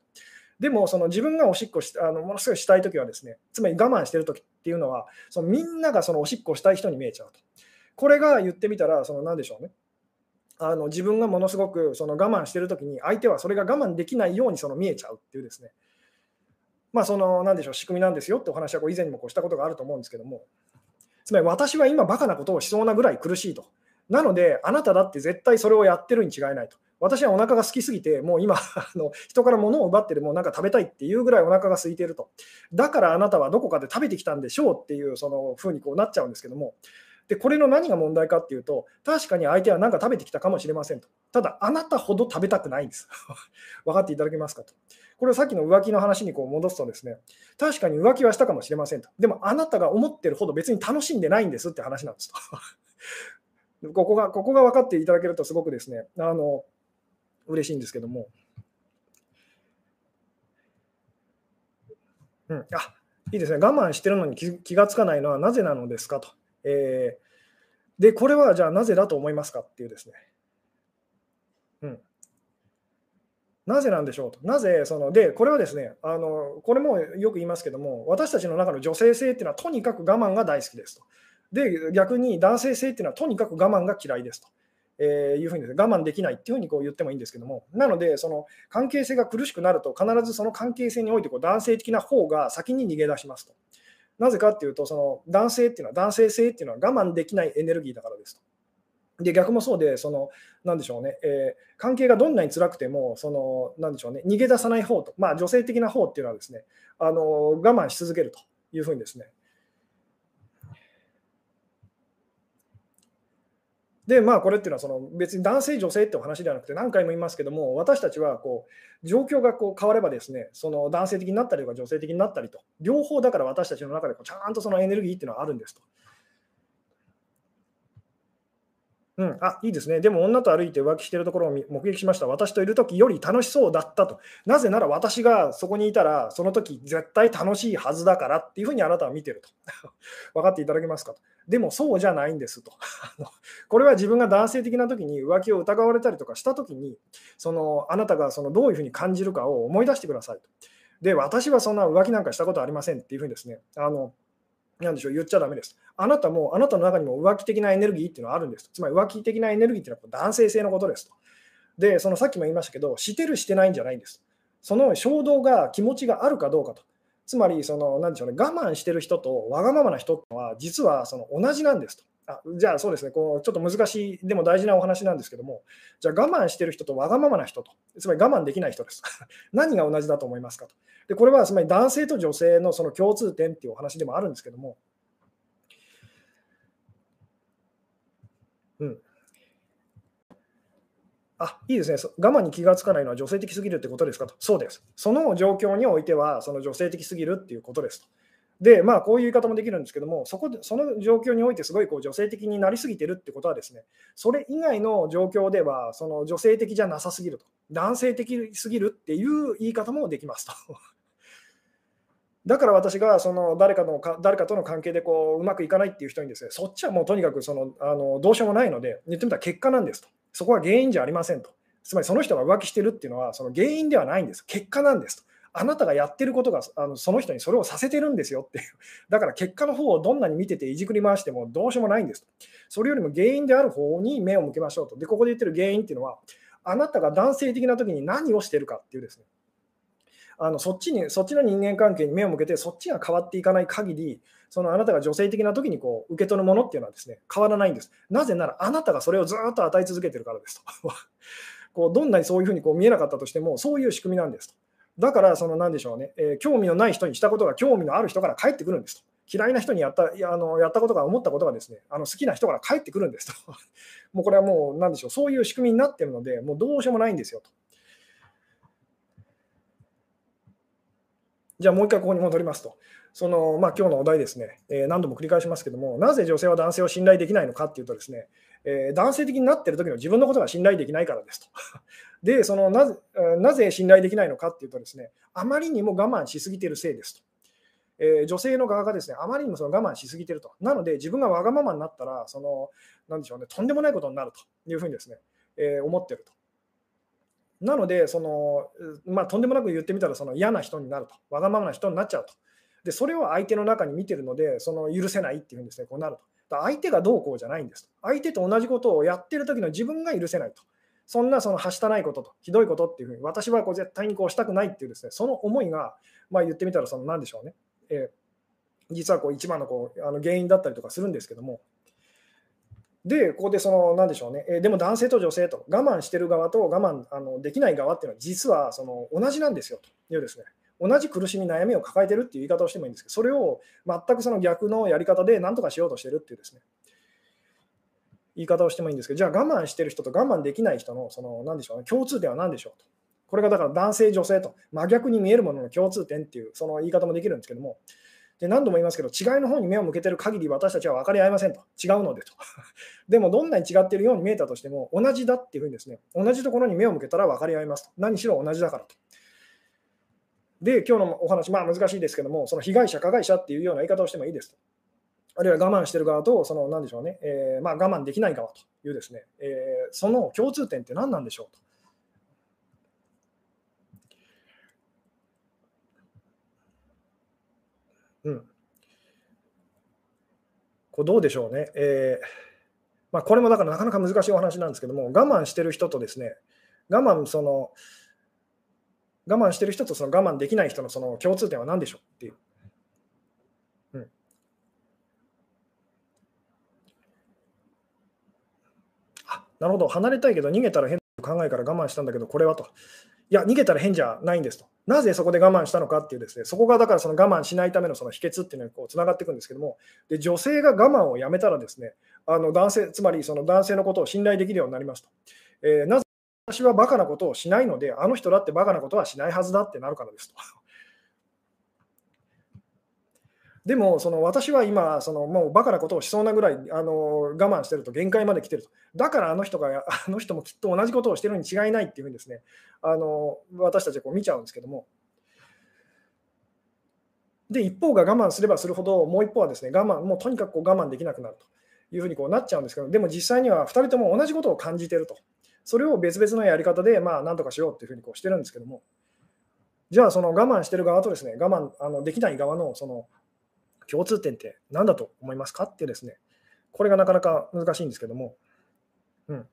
Speaker 1: でも、その自分がおしっこしあのものすごいしたいときはですね、つまり我慢しているときっていうのは、そのみんながそのおしっこしたい人に見えちゃうと。これが言ってみたら、その何でしょうね。あの自分がものすごくその我慢してるときに、相手はそれが我慢できないようにその見えちゃうっていうですね、まあ、その、なんでしょう、仕組みなんですよってお話はこう以前にもこうしたことがあると思うんですけども、つまり私は今、バカなことをしそうなぐらい苦しいと。なので、あなただって絶対それをやってるに違いないと。私はお腹が空きすぎて、もう今 あの、人から物を奪ってでもなんか食べたいっていうぐらいお腹が空いていると。だからあなたはどこかで食べてきたんでしょうっていうその風にこうなっちゃうんですけども、で、これの何が問題かっていうと、確かに相手は何か食べてきたかもしれませんと。ただ、あなたほど食べたくないんです。分かっていただけますかと。これをさっきの浮気の話にこう戻すとですね、確かに浮気はしたかもしれませんと。でも、あなたが思ってるほど別に楽しんでないんですって話なんですと。ここが、ここが分かっていただけるとすごくですね、あの、嬉しいんですけども。うん、あいいですね、我慢してるのに気がつかないのはなぜなのですかと。えー、で、これはじゃあなぜだと思いますかっていうですね。うん。なぜなんでしょうと。なぜ、その、で、これはですね、あの、これもよく言いますけども、私たちの中の女性性っていうのはとにかく我慢が大好きですと。で、逆に男性性っていうのはとにかく我慢が嫌いですと。えー、いうふうに、ね、我慢できないっていうふうにこう言ってもいいんですけども、なので、その関係性が苦しくなると、必ずその関係性においてこう男性的な方が先に逃げ出しますと。なぜかっていうと、その男性っていうのは、男性性っていうのは我慢できないエネルギーだからですと。で、逆もそうで、その、なんでしょうね、えー、関係がどんなに辛くても、その、なんでしょうね、逃げ出さない方と、まあ、女性的な方っていうのはですね、あの我慢し続けるというふうにですね、で、まあ、これっていうのはその別に男性、女性ってお話ではなくて、何回も言いますけども、私たちはこう状況がこう変わればですね、その男性的になったりとか女性的になったりと、両方だから私たちの中でこうちゃんとそのエネルギーっていうのはあるんですと。うん、あいいですね。でも女と歩いて浮気しているところを目撃しました。私といるときより楽しそうだったと。なぜなら私がそこにいたら、その時絶対楽しいはずだからっていうふうにあなたは見てると。分かっていただけますかと。でもそうじゃないんですと。これは自分が男性的な時に浮気を疑われたりとかした時に、そのあなたがそのどういうふうに感じるかを思い出してくださいと。で、私はそんな浮気なんかしたことありませんっていうふうにですね、あのなんでしょう、言っちゃだめです。あなたも、あなたの中にも浮気的なエネルギーっていうのはあるんです。つまり浮気的なエネルギーっていうのは男性性のことですと。で、そのさっきも言いましたけど、してる、してないんじゃないんです。その衝動が、気持ちがあるかどうかと。つまり、その、なんでしょうね、我慢してる人とわがままな人は、実はその同じなんですと。あじゃあそうですねこう、ちょっと難しい、でも大事なお話なんですけども、じゃあ我慢してる人とわがままな人と、つまり我慢できない人です。何が同じだと思いますかと。でこれはつまり男性と女性のその共通点っていうお話でもあるんですけども、うん。あ、いいですね。我慢に気がつかないのは女性的すぎるってことですかと。そうです。その状況においては、その女性的すぎるっていうことですと。で、まあ、こういう言い方もできるんですけども、そこでその状況においてすごいこう女性的になりすぎてるってことはですね、それ以外の状況では、その女性的じゃなさすぎると、男性的すぎるっていう言い方もできますと。だから私がその誰かのか誰かとの関係でこううまくいかないっていう人にですね、そっちはもうとにかくそのあのどうしようもないので、言ってみたら結果なんですと。そこは原因じゃありませんと。つまりその人が浮気してるっていうのはその原因ではないんです。結果なんですと。あなたがやってることがあのその人にそれをさせてるんですよっていう。だから結果の方をどんなに見てていじくり回してもどうしようもないんですと。それよりも原因である方に目を向けましょうと。で、ここで言ってる原因っていうのは、あなたが男性的な時に何をしてるかっていうですね。あのそっちにそっちの人間関係に目を向けてそっちが変わっていかない限りそのあなたが女性的な時にこう受け取るものっていうのはですね変わらないんです。なぜならあなたがそれをずっと与え続けてるからですと。こうどんなにそういうふうにこう見えなかったとしてもそういう仕組みなんですと。だからその何でしょうね、えー、興味のない人にしたことが興味のある人から返ってくるんですと。嫌いな人にやったやあのやったことが思ったことがですねあの好きな人から返ってくるんですと。もうこれはもう何でしょうそういう仕組みになってるのでもうどうしようもないんですよと。じゃあもう一回ここに戻りますと。そのまあ、今日のお題ですね、えー、何度も繰り返しますけども、なぜ女性は男性を信頼できないのかっていうとですね、えー、男性的になってる時の自分のことが信頼できないからですと。で、そのなぜなぜ信頼できないのかっていうとですね、あまりにも我慢しすぎてるせいですと。えー、女性の側がですね、あまりにもその我慢しすぎていると。なので、自分がわがままになったら、その、なんでしょうね、とんでもないことになるというふうにですね、えー、思ってると。なので、そのまあ、とんでもなく言ってみたらその嫌な人になると、わがままな人になっちゃうと。で、それを相手の中に見てるので、その許せないっていうんですね、こうなると。相手がどうこうじゃないんですと。相手と同じことをやってる時の自分が許せないと。そんなそのはしたないことと、ひどいことっていうふうに、私はこう絶対にこうしたくないっていうですね、その思いが、まあ、言ってみたら、その何でしょうね、えー、実はこう一番のこうあの原因だったりとかするんですけども、で、ここでその、なんでしょうね、えー、でも男性と女性と、我慢してる側と我慢あのできない側っていうのは、実はその同じなんですよというですね、同じ苦しみ、悩みを抱えてるっていう言い方をしてもいいんですけど、それを全くその逆のやり方で何とかしようとしてるっていうですね、言い方をしてもいいんですけど、じゃあ我慢してる人と我慢できない人の、その、なんでしょうね、共通点は何でしょうと。これがだから男性、女性と真逆に見えるものの共通点っていう、その言い方もできるんですけども、で何度も言いますけど、違いの方に目を向けてる限り私たちは分かり合いませんと。違うのでと。でも、どんなに違っているように見えたとしても、同じだっていうふうにですね、同じところに目を向けたら分かり合いますと。何しろ同じだからと。で、今日のお話、まあ難しいですけども、その被害者、加害者っていうような言い方をしてもいいですと。あるいは我慢してる側と、その何でしょうね、えー、まあ、我慢できない側というですね、えー、その共通点って何なんでしょうと。うん。これどうでしょうね。えーまあ、これもだからなかなか難しいお話なんですけども、我慢してる人とですね、我慢その、我慢してる人とその我慢できない人のその共通点は何でしょうっていう。なるほど、離れたいけど逃げたら変と考えから我慢したんだけど、これはと。いや、逃げたら変じゃないんですと。なぜそこで我慢したのかっていうですね、そこがだからその我慢しないためのその秘訣っていうのにこうつながっていくんですけども、で女性が我慢をやめたらですね、あの男性、つまりその男性のことを信頼できるようになりますと。えー、なぜ私はバカなことをしないので、あの人だってバカなことはしないはずだってなるからですと。でも、その私は今、そのもうバカなことをしそうなぐらいあの我慢してると、限界まで来てると。だからあの人が、あの人もきっと同じことをしてるに違いないっていうふうにですね、あの私たちはこう見ちゃうんですけども。で、一方が我慢すればするほど、もう一方はですね、我慢、もうとにかくこう我慢できなくなるというふうにこうなっちゃうんですけど、でも実際には2人とも同じことを感じてると。それを別々のやり方で、まあ、なんとかしようっていうふうにこうしてるんですけども、じゃあ、その我慢してる側とですね、我慢あのできない側のその共通点って何だと思いますか？ってですね、これがなかなか難しいんですけども、うん。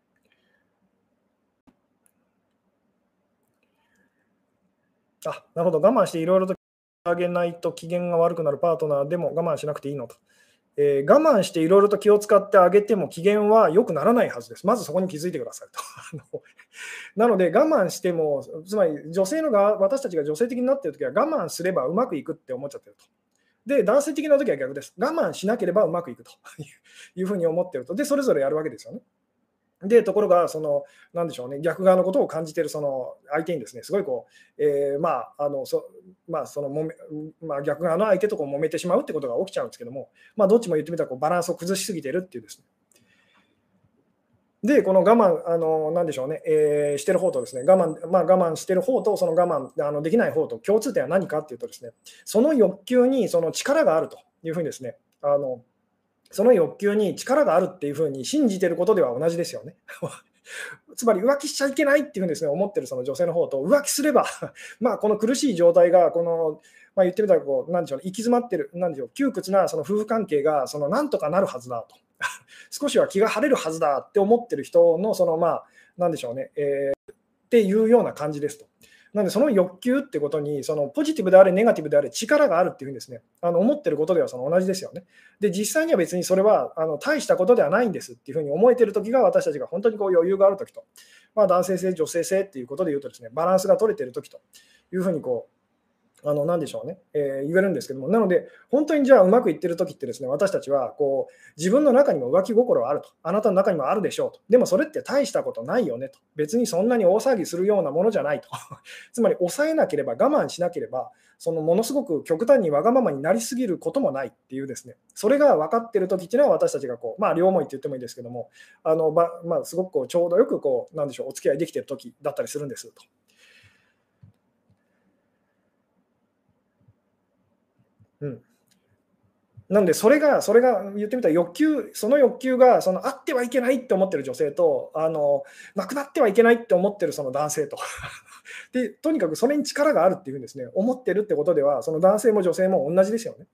Speaker 1: あ、なるほど、我慢していろいろとあげないと機嫌が悪くなるパートナーでも我慢しなくていいのと。えー、我慢していろいろと気を使ってあげても機嫌は良くならないはずです。まずそこに気づいてくださいと。なので我慢しても、つまり女性の側、私たちが女性的になっているときは我慢すればうまくいくって思っちゃってると。で、男性的な時は逆です。我慢しなければうまくいくと いうふうに思ってると。で、それぞれやるわけですよね。で、ところが、その、なんでしょうね、逆側のことを感じているその相手にですね、すごいこう、えー、まあ、あの、そまあ、そのもめ、まあ、逆側の相手とこう揉めてしまうってことが起きちゃうんですけども、まあ、どっちも言ってみたらこうバランスを崩しすぎてるっていうですね、で、この我慢、あのなんでしょうね、えー、してる方とですね、我慢、まあ、我慢してる方と、その我慢あのできない方と共通点は何かっていうとですね、その欲求にその力があるというふうにですね、あのその欲求に力があるっていうふうに信じてることでは同じですよね。つまり浮気しちゃいけないっていうふうにです、ね、思ってるその女性の方と浮気すれば まあこの苦しい状態がこの、まあ、言ってみたらこうなんでしょう、ね、行き詰まってるなんでしょう窮屈なその夫婦関係がそのなんとかなるはずだと 少しは気が晴れるはずだって思ってる人の、そのまあ、なんでしょうね、えー、っていうような感じですと。なので、その欲求ってことに、そのポジティブであれ、ネガティブであれ、力があるっていうふうにですね、あの思ってることではその同じですよね。で、実際には別にそれはあの大したことではないんですっていうふうに思えてるときが、私たちが本当にこう余裕があるときと、まあ、男性性、女性性っていうことで言うとですね、バランスが取れてるときというふうにこう、あの何でしょうね、えー、言えるんですけども、なので、本当にじゃあうまくいってる時ってですね、私たちはこう自分の中にも浮気心はあると、あなたの中にもあるでしょうと、でもそれって大したことないよねと、別にそんなに大騒ぎするようなものじゃないと、つまり抑えなければ、我慢しなければ、そのものすごく極端にわがままになりすぎることもないっていうですね、それが分かってる時っていうのは私たちがこう、まあ両思いって言ってもいいですけども、あのまあ、すごくこうちょうどよくこう、なんでしょう、お付き合いできてる時だったりするんですと。うん。なんで、それが、それが言ってみたら欲求、その欲求がそのあってはいけないって思ってる女性と、あのなくなってはいけないって思ってるその男性と。で、とにかくそれに力があるっていうふうにですね、思ってるってことでは、その男性も女性も同じですよね。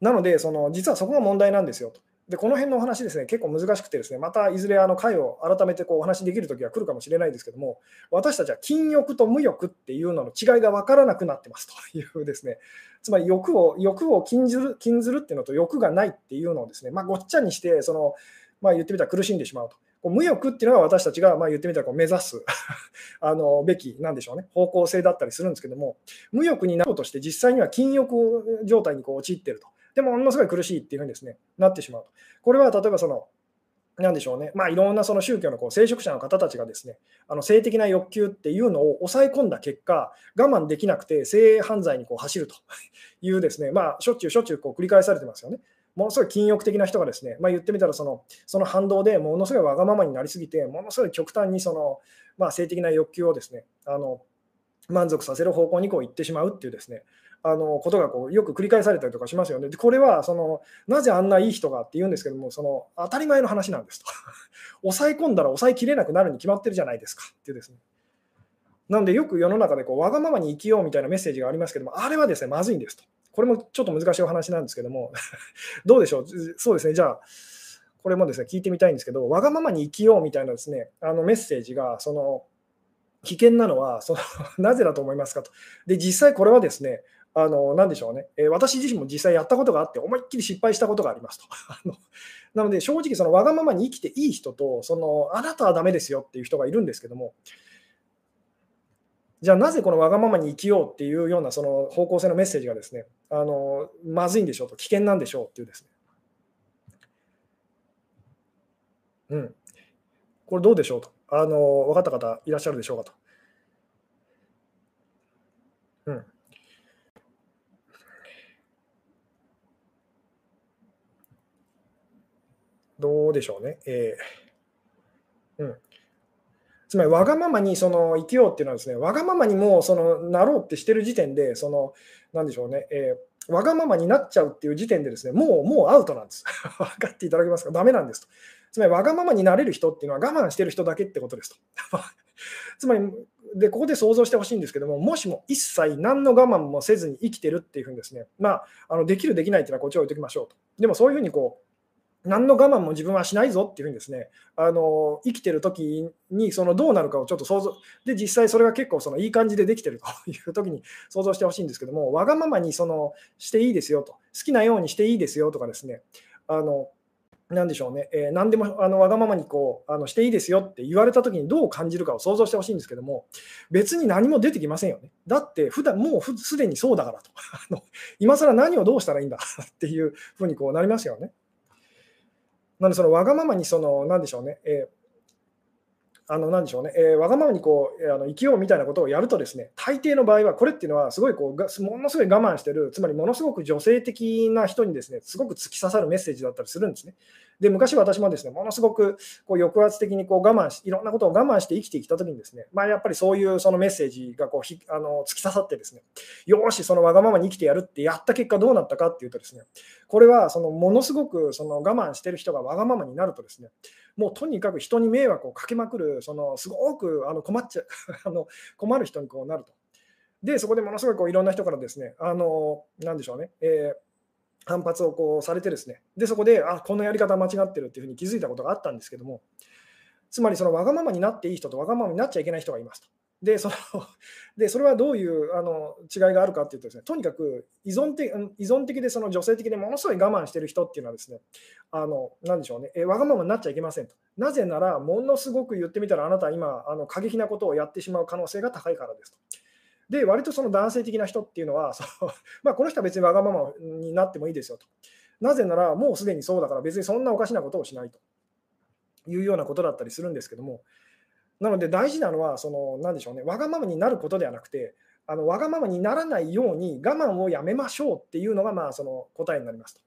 Speaker 1: なので、その実はそこが問題なんですよと。で、この辺のお話ですね、結構難しくてですね、またいずれあの回を改めてこうお話できるときは来るかもしれないですけども、私たちは禁欲と無欲っていうのの違いが分からなくなってますというですね、つまり欲を欲を禁ずる禁ずるっていうのと欲がないっていうのをですね、まあ、ごっちゃにして、そのまあ、言ってみたら苦しんでしまうと。こう無欲っていうのが私たちがまあ言ってみたらこう目指す あのべきなんでしょうね方向性だったりするんですけども無欲になろうとして実際には禁欲状態にこう陥ってるとでもものすごい苦しいっていうふうにです、ね、なってしまうと。これは例えばそのなんでしょうね、まあ、いろんなその宗教のこう聖職者の方たちがですねあの性的な欲求っていうのを抑え込んだ結果、我慢できなくて性犯罪にこう走ると いうですね、まあ、しょっちゅうしょっちゅうこう繰り返されてますよね。ものすごい禁欲的な人がですね、まあ、言ってみたらそのその反動でものすごいわがままになりすぎて、ものすごい極端にその、まあ、性的な欲求をですねあの満足させる方向にこう行ってしまうっていうですね、あのことがこうよく繰り返されたりとかしますよね。でこれはそのなぜあんないい人がって言うんですけども、その当たり前の話なんですと。抑え込んだら抑えきれなくなるに決まってるじゃないですかってですね。なのでよく世の中でこうわがままに生きようみたいなメッセージがありますけども、あれはですね、まずいんですと。これもちょっと難しいお話なんですけども、どうでしょう、そうですね、じゃあ、これもですね聞いてみたいんですけど、わがままに生きようみたいなですねあのメッセージが、その危険なのはその なぜだと思いますかと。で、実際これはですね、あの、なんでしょうね、えー、私自身も実際やったことがあって、思いっきり失敗したことがありますと。なので、正直、そのわがままに生きていい人と、そのあなたはダメですよっていう人がいるんですけども、じゃあなぜこのわがままに生きようっていうようなその方向性のメッセージがですね、あのまずいんでしょうと、危険なんでしょうっていうですね。うん。これどうでしょうと。あの分かった方いらっしゃるでしょうかと。うん。どうでしょうね。えー、うん。つまり、わがままにその生きようっていうのはですね、わがままにもそのなろうってしてる時点で、その、なんでしょうね、えー、わがままになっちゃうっていう時点でですね、もう、もうアウトなんです。分かっていただけますか？ダメなんですと。つまり、わがままになれる人っていうのは我慢してる人だけってことですと。つまり、で、ここで想像してほしいんですけども、もしも一切何の我慢もせずに生きてるっていうふうにですね、まあ、あのできる、できないっていうのはこっちを置いておきましょうと。でもそういうふうにこう、何の我慢も自分はしないぞっていうふうにですね、あの生きてる時にそのどうなるかをちょっと想像、で、実際それが結構そのいい感じでできてるという時に想像してほしいんですけども、わがままにそのしていいですよと、好きなようにしていいですよとかですね、あのなんでしょうね、えー、何でもあのわがままにこうあのしていいですよって言われたときにどう感じるかを想像してほしいんですけども、別に何も出てきませんよね。だって、普段もうすでにそうだからと。あの今更何をどうしたらいいんだっていうふうにこうなりますよね。なので、そのわがままにその、なんでしょうね、えあの、なんでしょうね、えー、わがままにこう、あの生きようみたいなことをやるとですね、大抵の場合は、これっていうのは、すごいこう、ものすごい我慢してる、つまりものすごく女性的な人にですね、すごく突き刺さるメッセージだったりするんですね。で、昔私もですね、ものすごくこう抑圧的にこう我慢し、いろんなことを我慢して生きてきたときにですね、まあ、やっぱりそういうそのメッセージがこうひあの突き刺さってですね、よし、そのわがままに生きてやるってやった結果どうなったかっていうとですね、これはそのものすごくその我慢してる人がわがままになるとですね、もうとにかく人に迷惑をかけまくる、そのすごくあの困っちゃ あの困る人にこうなると。で、そこでものすごいこういろんな人からですね、あの、なんでしょうね、えー反発をこうされてですね、でそこで、あこのやり方間違ってるっていうふうに気づいたことがあったんですけども、つまりそのわがままになっていい人とわがままになっちゃいけない人がいますと。で、その でそれはどういうあの違いがあるかっていうとですね、とにかく依存的依存的でその女性的でものすごい我慢してる人っていうのはですね、あのなんでしょうねえ、わがままになっちゃいけませんと。なぜなら、ものすごく言ってみたら、あなたは今、あの過激なことをやってしまう可能性が高いからですと。で、割とその男性的な人っていうのは、その まあ、この人は別にわがままになってもいいですよと。なぜなら、もうすでにそうだから、別にそんなおかしなことをしないというようなことだったりするんですけども、なので大事なのは、その何でしょうね、わがままになることではなくて、あのわがままにならないように我慢をやめましょうっていうのが、まあ、その答えになりますと。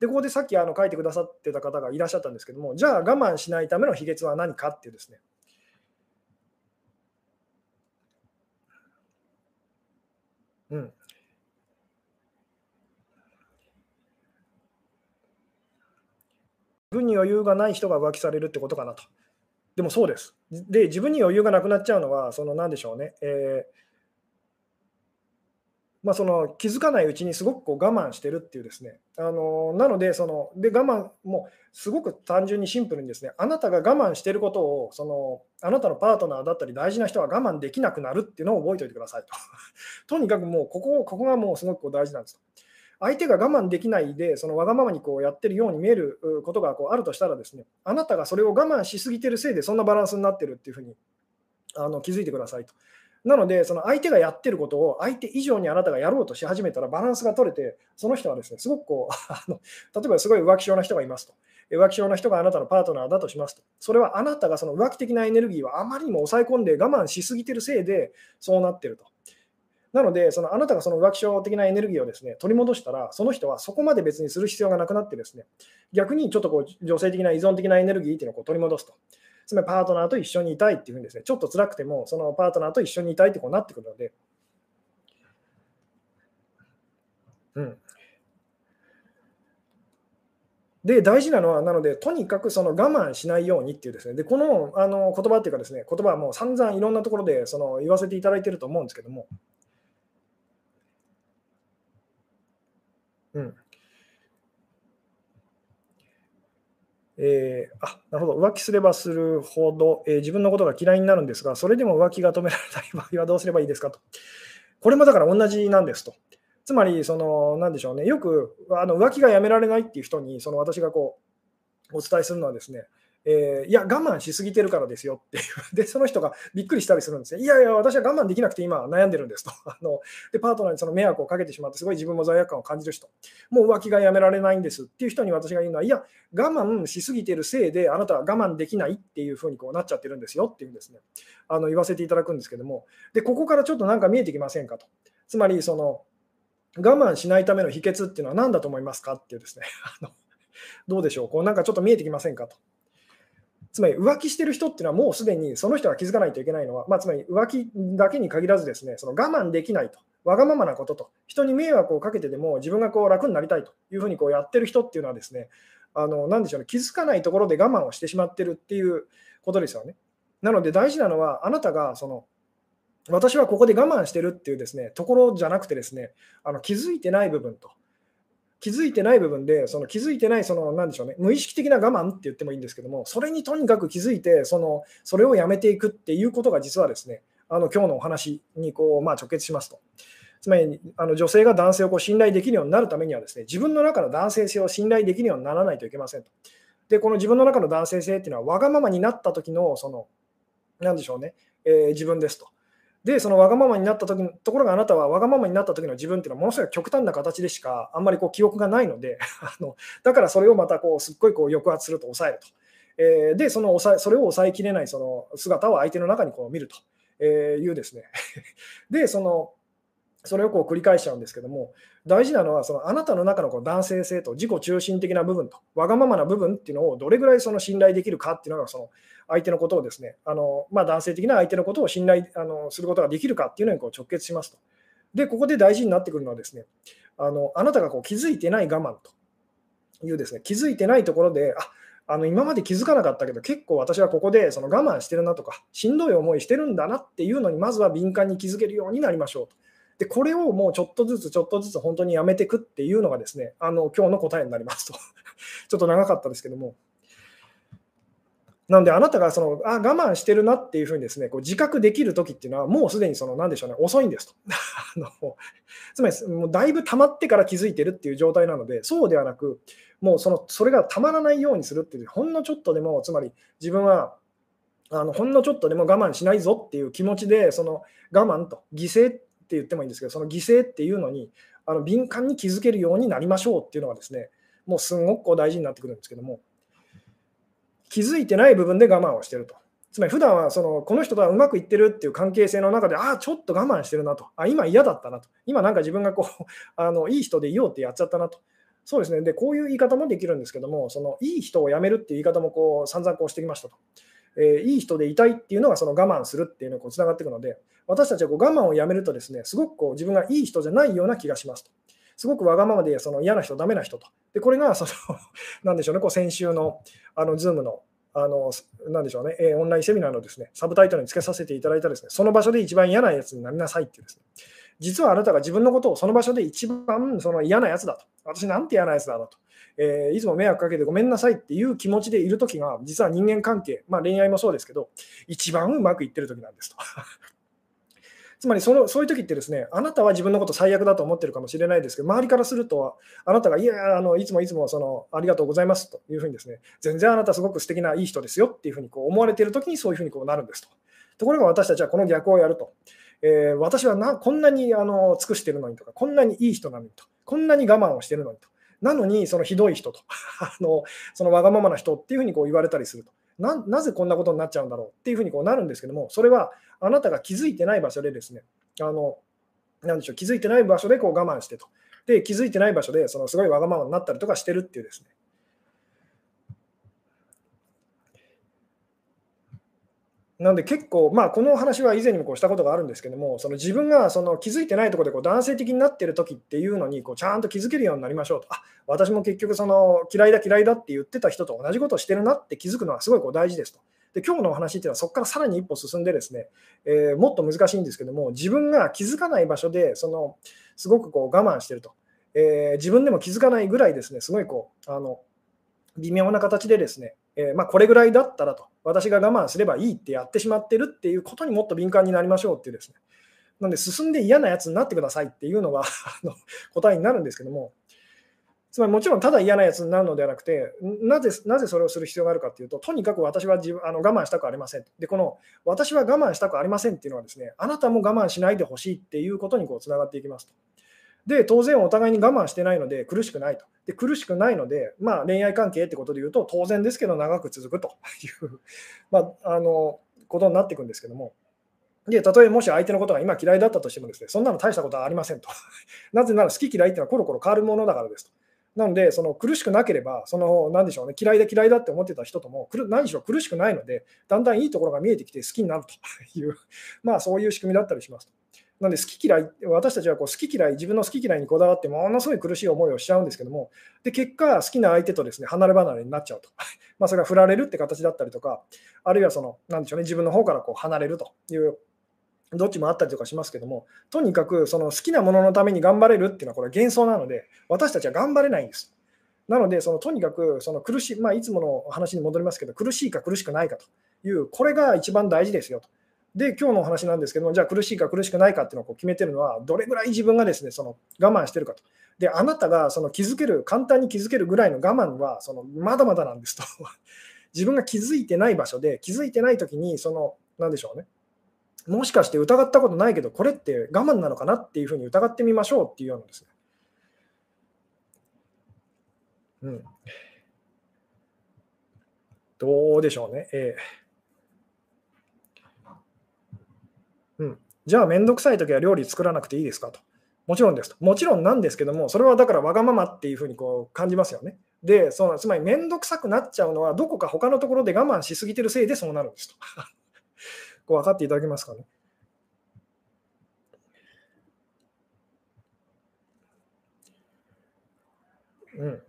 Speaker 1: で、ここでさっきあの書いてくださってた方がいらっしゃったんですけども、じゃあ我慢しないための秘訣は何かっていうですね、うん。分に余裕がない人が浮気されるってことかなと。でもそうです。で、自分に余裕がなくなっちゃうのは、その何でしょうね。えーまあ、その気づかないうちにすごくこう我慢してるっていうですね、あのなのでそので我慢もすごく単純にシンプルにですね、あなたが我慢してることをそのあなたのパートナーだったり大事な人は我慢できなくなるっていうのを覚えておいてくださいと。とにかくもうここここがもうすごくこう大事なんです。相手が我慢できないで、そのわがままにこうやってるように見えることがこうあるとしたらですね、あなたがそれを我慢しすぎてるせいでそんなバランスになってるっていうふうにあの気づいてくださいと。なので、その相手がやってることを相手以上にあなたがやろうとし始めたらバランスが取れて、その人はですね、すごくこう、あの例えばすごい浮気症な人がいますと。浮気症な人があなたのパートナーだとしますと。それはあなたがその浮気的なエネルギーをあまりにも抑え込んで我慢しすぎてるせいでそうなってると。なので、そのあなたがその浮気症的なエネルギーをですね取り戻したら、その人はそこまで別にする必要がなくなって、ですね逆にちょっとこう女性的な依存的なエネルギーっていうのをこう取り戻すと。つまりパートナーと一緒にいたいっていうふうにですね、ちょっと辛くても、そのパートナーと一緒にいたいってこうなってくるので、うん。で、大事なのは、なので、とにかくその我慢しないようにっていうですね、で、このあの言葉っていうかですね、言葉はもう散々いろんなところでその言わせていただいてると思うんですけども、うん。えー、あなるほど浮気すればするほど、えー、自分のことが嫌いになるんですが、それでも浮気が止められない場合はどうすればいいですかと。これもだから同じなんですと。つまり、その、なんでしょうね、よくあの浮気がやめられないっていう人に、その私がこう、お伝えするのはですね、えー、いや、我慢しすぎてるからですよっていう。で、その人がびっくりしたりするんですね。いやいや、私は我慢できなくて今悩んでるんですと。あので、パートナーにその迷惑をかけてしまって、すごい自分も罪悪感を感じる人。もう浮気がやめられないんですっていう人に私が言うのは、いや、我慢しすぎてるせいで、あなたは我慢できないっていうふうにこうなっちゃってるんですよっていうんですね。あの言わせていただくんですけども。で、ここからちょっとなんか見えてきませんかと。つまり、その、我慢しないための秘訣っていうのは何だと思いますか？っていうですね。あのどうでしょう？こうなんかちょっと見えてきませんか？と。つまり浮気してる人っていうのはもうすでにその人が気づかないといけないのは、まあ、つまり浮気だけに限らずですね、その我慢できないと、わがままなことと、人に迷惑をかけてでも自分がこう楽になりたいというふうにこうやってる人っていうのはですね、あのなでしょうね、気づかないところで我慢をしてしまってるっていうことですよね。なので大事なのは、あなたがその私はここで我慢してるっていうですねところじゃなくてですねあの気づいてない部分と。気づいてない部分で、その気づいてない、その、なんでしょうね、無意識的な我慢って言ってもいいんですけども、それにとにかく気づいて、その、それをやめていくっていうことが実はですね、あの、今日のお話にこう、まあ、直結しますと。つまり、あの女性が男性をこう信頼できるようになるためにはですね、自分の中の男性性を信頼できるようにならないといけませんと。で、この自分の中の男性性っていうのは、わがままになった時の、その、なんでしょうね、えー、自分ですと。で、そのわがままになった時のところがあなたはわがままになった時の自分っていうのはものすごい極端な形でしかあんまりこう記憶がないので あのだからそれをまたこうすっごいこう抑圧すると抑えると。えー、でその抑え、それを抑えきれないその姿を相手の中にこう見るとえいうですね で、そのそれをこう繰り返しちゃうんですけども、大事なのはそのあなたの中のこう男性性と自己中心的な部分と、わがままな部分っていうのをどれぐらいその信頼できるかっていうのが、その相手のことをですね、あのまあ、男性的な相手のことを信頼あのすることができるかっていうのにこう直結しますと。で、ここで大事になってくるのはですね、あのあなたがこう気づいてない我慢というですね、気づいてないところで、ああの今まで気づかなかったけど、結構私はここでその我慢してるなとか、しんどい思いしてるんだなっていうのに、まずは敏感に気づけるようになりましょうと。で、これをもうちょっとずつちょっとずつ本当にやめていくっていうのがですね、あの今日の答えになりますと。ちょっと長かったですけども。なので、あなたがそのあ我慢してるなっていうふうにですねこう自覚できるときっていうのは、もうすでにその何でしょうね、遅いんですと。あのつまり、もうだいぶ溜まってから気づいてるっていう状態なので、そうではなく、もうそのそれがたまらないようにするっていう、ほんのちょっとでも、つまり自分はあのほんのちょっとでも我慢しないぞっていう気持ちで、その我慢と犠牲って言ってもいいんですけど、その犠牲っていうのにあの敏感に気づけるようになりましょうっていうのがですね、もうすごくこう大事になってくるんですけども。気づいてない部分で我慢をしてると。つまり普段はそのこの人とはうまくいってるっていう関係性の中で、ああ、ちょっと我慢してるなと、あ今嫌だったなと、今なんか自分がこう あのいい人でいようってやっちゃったなと。そうですね。で、こういう言い方もできるんですけども、そのいい人を辞めるっていう言い方もこう散々こうしてきましたと。えー、いい人でいたいっていうのがその我慢するっていうのにつながっていくので、私たちはこう我慢をやめるとですね、すごくこう自分がいい人じゃないような気がしますと。すごくわがままでその嫌な人、ダメな人と。で、これがその、なんでしょうね、こう先週のあの Zoom のあの、なんでしょうね、えー、オンラインセミナーのですね、サブタイトルにつけさせていただいたですね、その場所で一番嫌なやつになりなさいっていうですね、実はあなたが自分のことをその場所で一番その嫌なやつだと。私なんて嫌なやつだと。えー、いつも迷惑かけてごめんなさいっていう気持ちでいるときが、実は人間関係、まあ、恋愛もそうですけど、一番うまくいってるときなんですと。つまりそのそういう時ってですね、あなたは自分のこと最悪だと思ってるかもしれないですけど、周りからすると、あなたが、いや、あのいつもいつもそのありがとうございますというふうにですね、全然あなたすごく素敵ないい人ですよっていうふうにこう思われている時にそういうふうにこうなるんですと。ところが私たちはこの逆をやると。えー、私はなこんなにあの尽くしてるのにとか、こんなにいい人なのにと、こんなに我慢をしてるのにと。なのに、そのひどい人と あの、そのわがままな人っていうふうにこう言われたりすると。ななぜこんなことになっちゃうんだろうっていうふうにこうなるんですけども、それはあなたが気づいてない場所でですね、あのなんでしょう気づいてない場所でこう我慢してと。で、気づいてない場所でそのすごいわがままになったりとかしてるっていうですね。なんで結構、まあ、この話は以前にもこうしたことがあるんですけども、その自分がその気づいてないところでこう男性的になってる時っていうのにこうちゃんと気づけるようになりましょうと。あ私も結局その嫌いだ嫌いだって言ってた人と同じことをしてるなって気づくのはすごいこう大事ですと。で今日のお話っていうのはそこからさらに一歩進んでですね、えー、もっと難しいんですけども自分が気づかない場所でそのすごくこう我慢してると、えー、自分でも気づかないぐらいですねすごいこうあの微妙な形でですね、えー、まあ、これぐらいだったらと私が我慢すればいいってやってしまってるっていうことにもっと敏感になりましょうっていうですねなので進んで嫌なやつになってくださいっていうのが 答えになるんですけどもつまりもちろんただ嫌なやつになるのではなくて、なぜなぜそれをする必要があるかというと、とにかく私は自分あの我慢したくありません。で、この私は我慢したくありませんっていうのはですね、あなたも我慢しないでほしいっていうことにこうつながっていきますと。で、当然お互いに我慢してないので苦しくないと。で、苦しくないので、まあ恋愛関係ってことで言うと、当然ですけど長く続くという、まあ、あのことになっていくんですけども。で、たとえもし相手のことが今嫌いだったとしてもですね、そんなの大したことはありませんと。なぜなら好き嫌いっていうのはコロコロ変わるものだからですと。なので、その苦しくなければ、その何でしょうね、嫌いだ嫌いだって思ってた人とも、何しろ苦しくないので、だんだんいいところが見えてきて好きになるという、まあそういう仕組みだったりしますと。なので、好き嫌い、私たちはこう好き嫌い、自分の好き嫌いにこだわって、ものすごい苦しい思いをしちゃうんですけども、で結果、好きな相手とですね離れ離れになっちゃうと。まあそれが振られるって形だったりとか、あるいはその、なんでしょうね、自分の方からこう離れるというどっちもあったりとかしますけども、とにかくその好きなもののために頑張れるっていうのはこれ幻想なので、私たちは頑張れないんです。なので、そのとにかくその苦しい、まあ、いつもの話に戻りますけど、苦しいか苦しくないかという、これが一番大事ですよと。で、今日のお話なんですけども、じゃあ苦しいか苦しくないかっていうのをこう決めてるのは、どれぐらい自分がですね、その我慢してるかと。で、あなたがその気づける、簡単に気づけるぐらいの我慢は、そのまだまだなんですと。自分が気づいてない場所で、気づいてないときに、その、なんでしょうね。もしかして疑ったことないけど、これって我慢なのかなっていうふうに疑ってみましょうっていうようなですね。うん。どうでしょうね。えー、うん。じゃあ、めんどくさいときは料理作らなくていいですかと。もちろんですと。もちろんなんですけども、それはだからわがままっていうふうにこう感じますよね。で、そのつまりめんどくさくなっちゃうのは、どこか他のところで我慢しすぎてるせいでそうなるんですと。こう分かっていただけますかね？うん。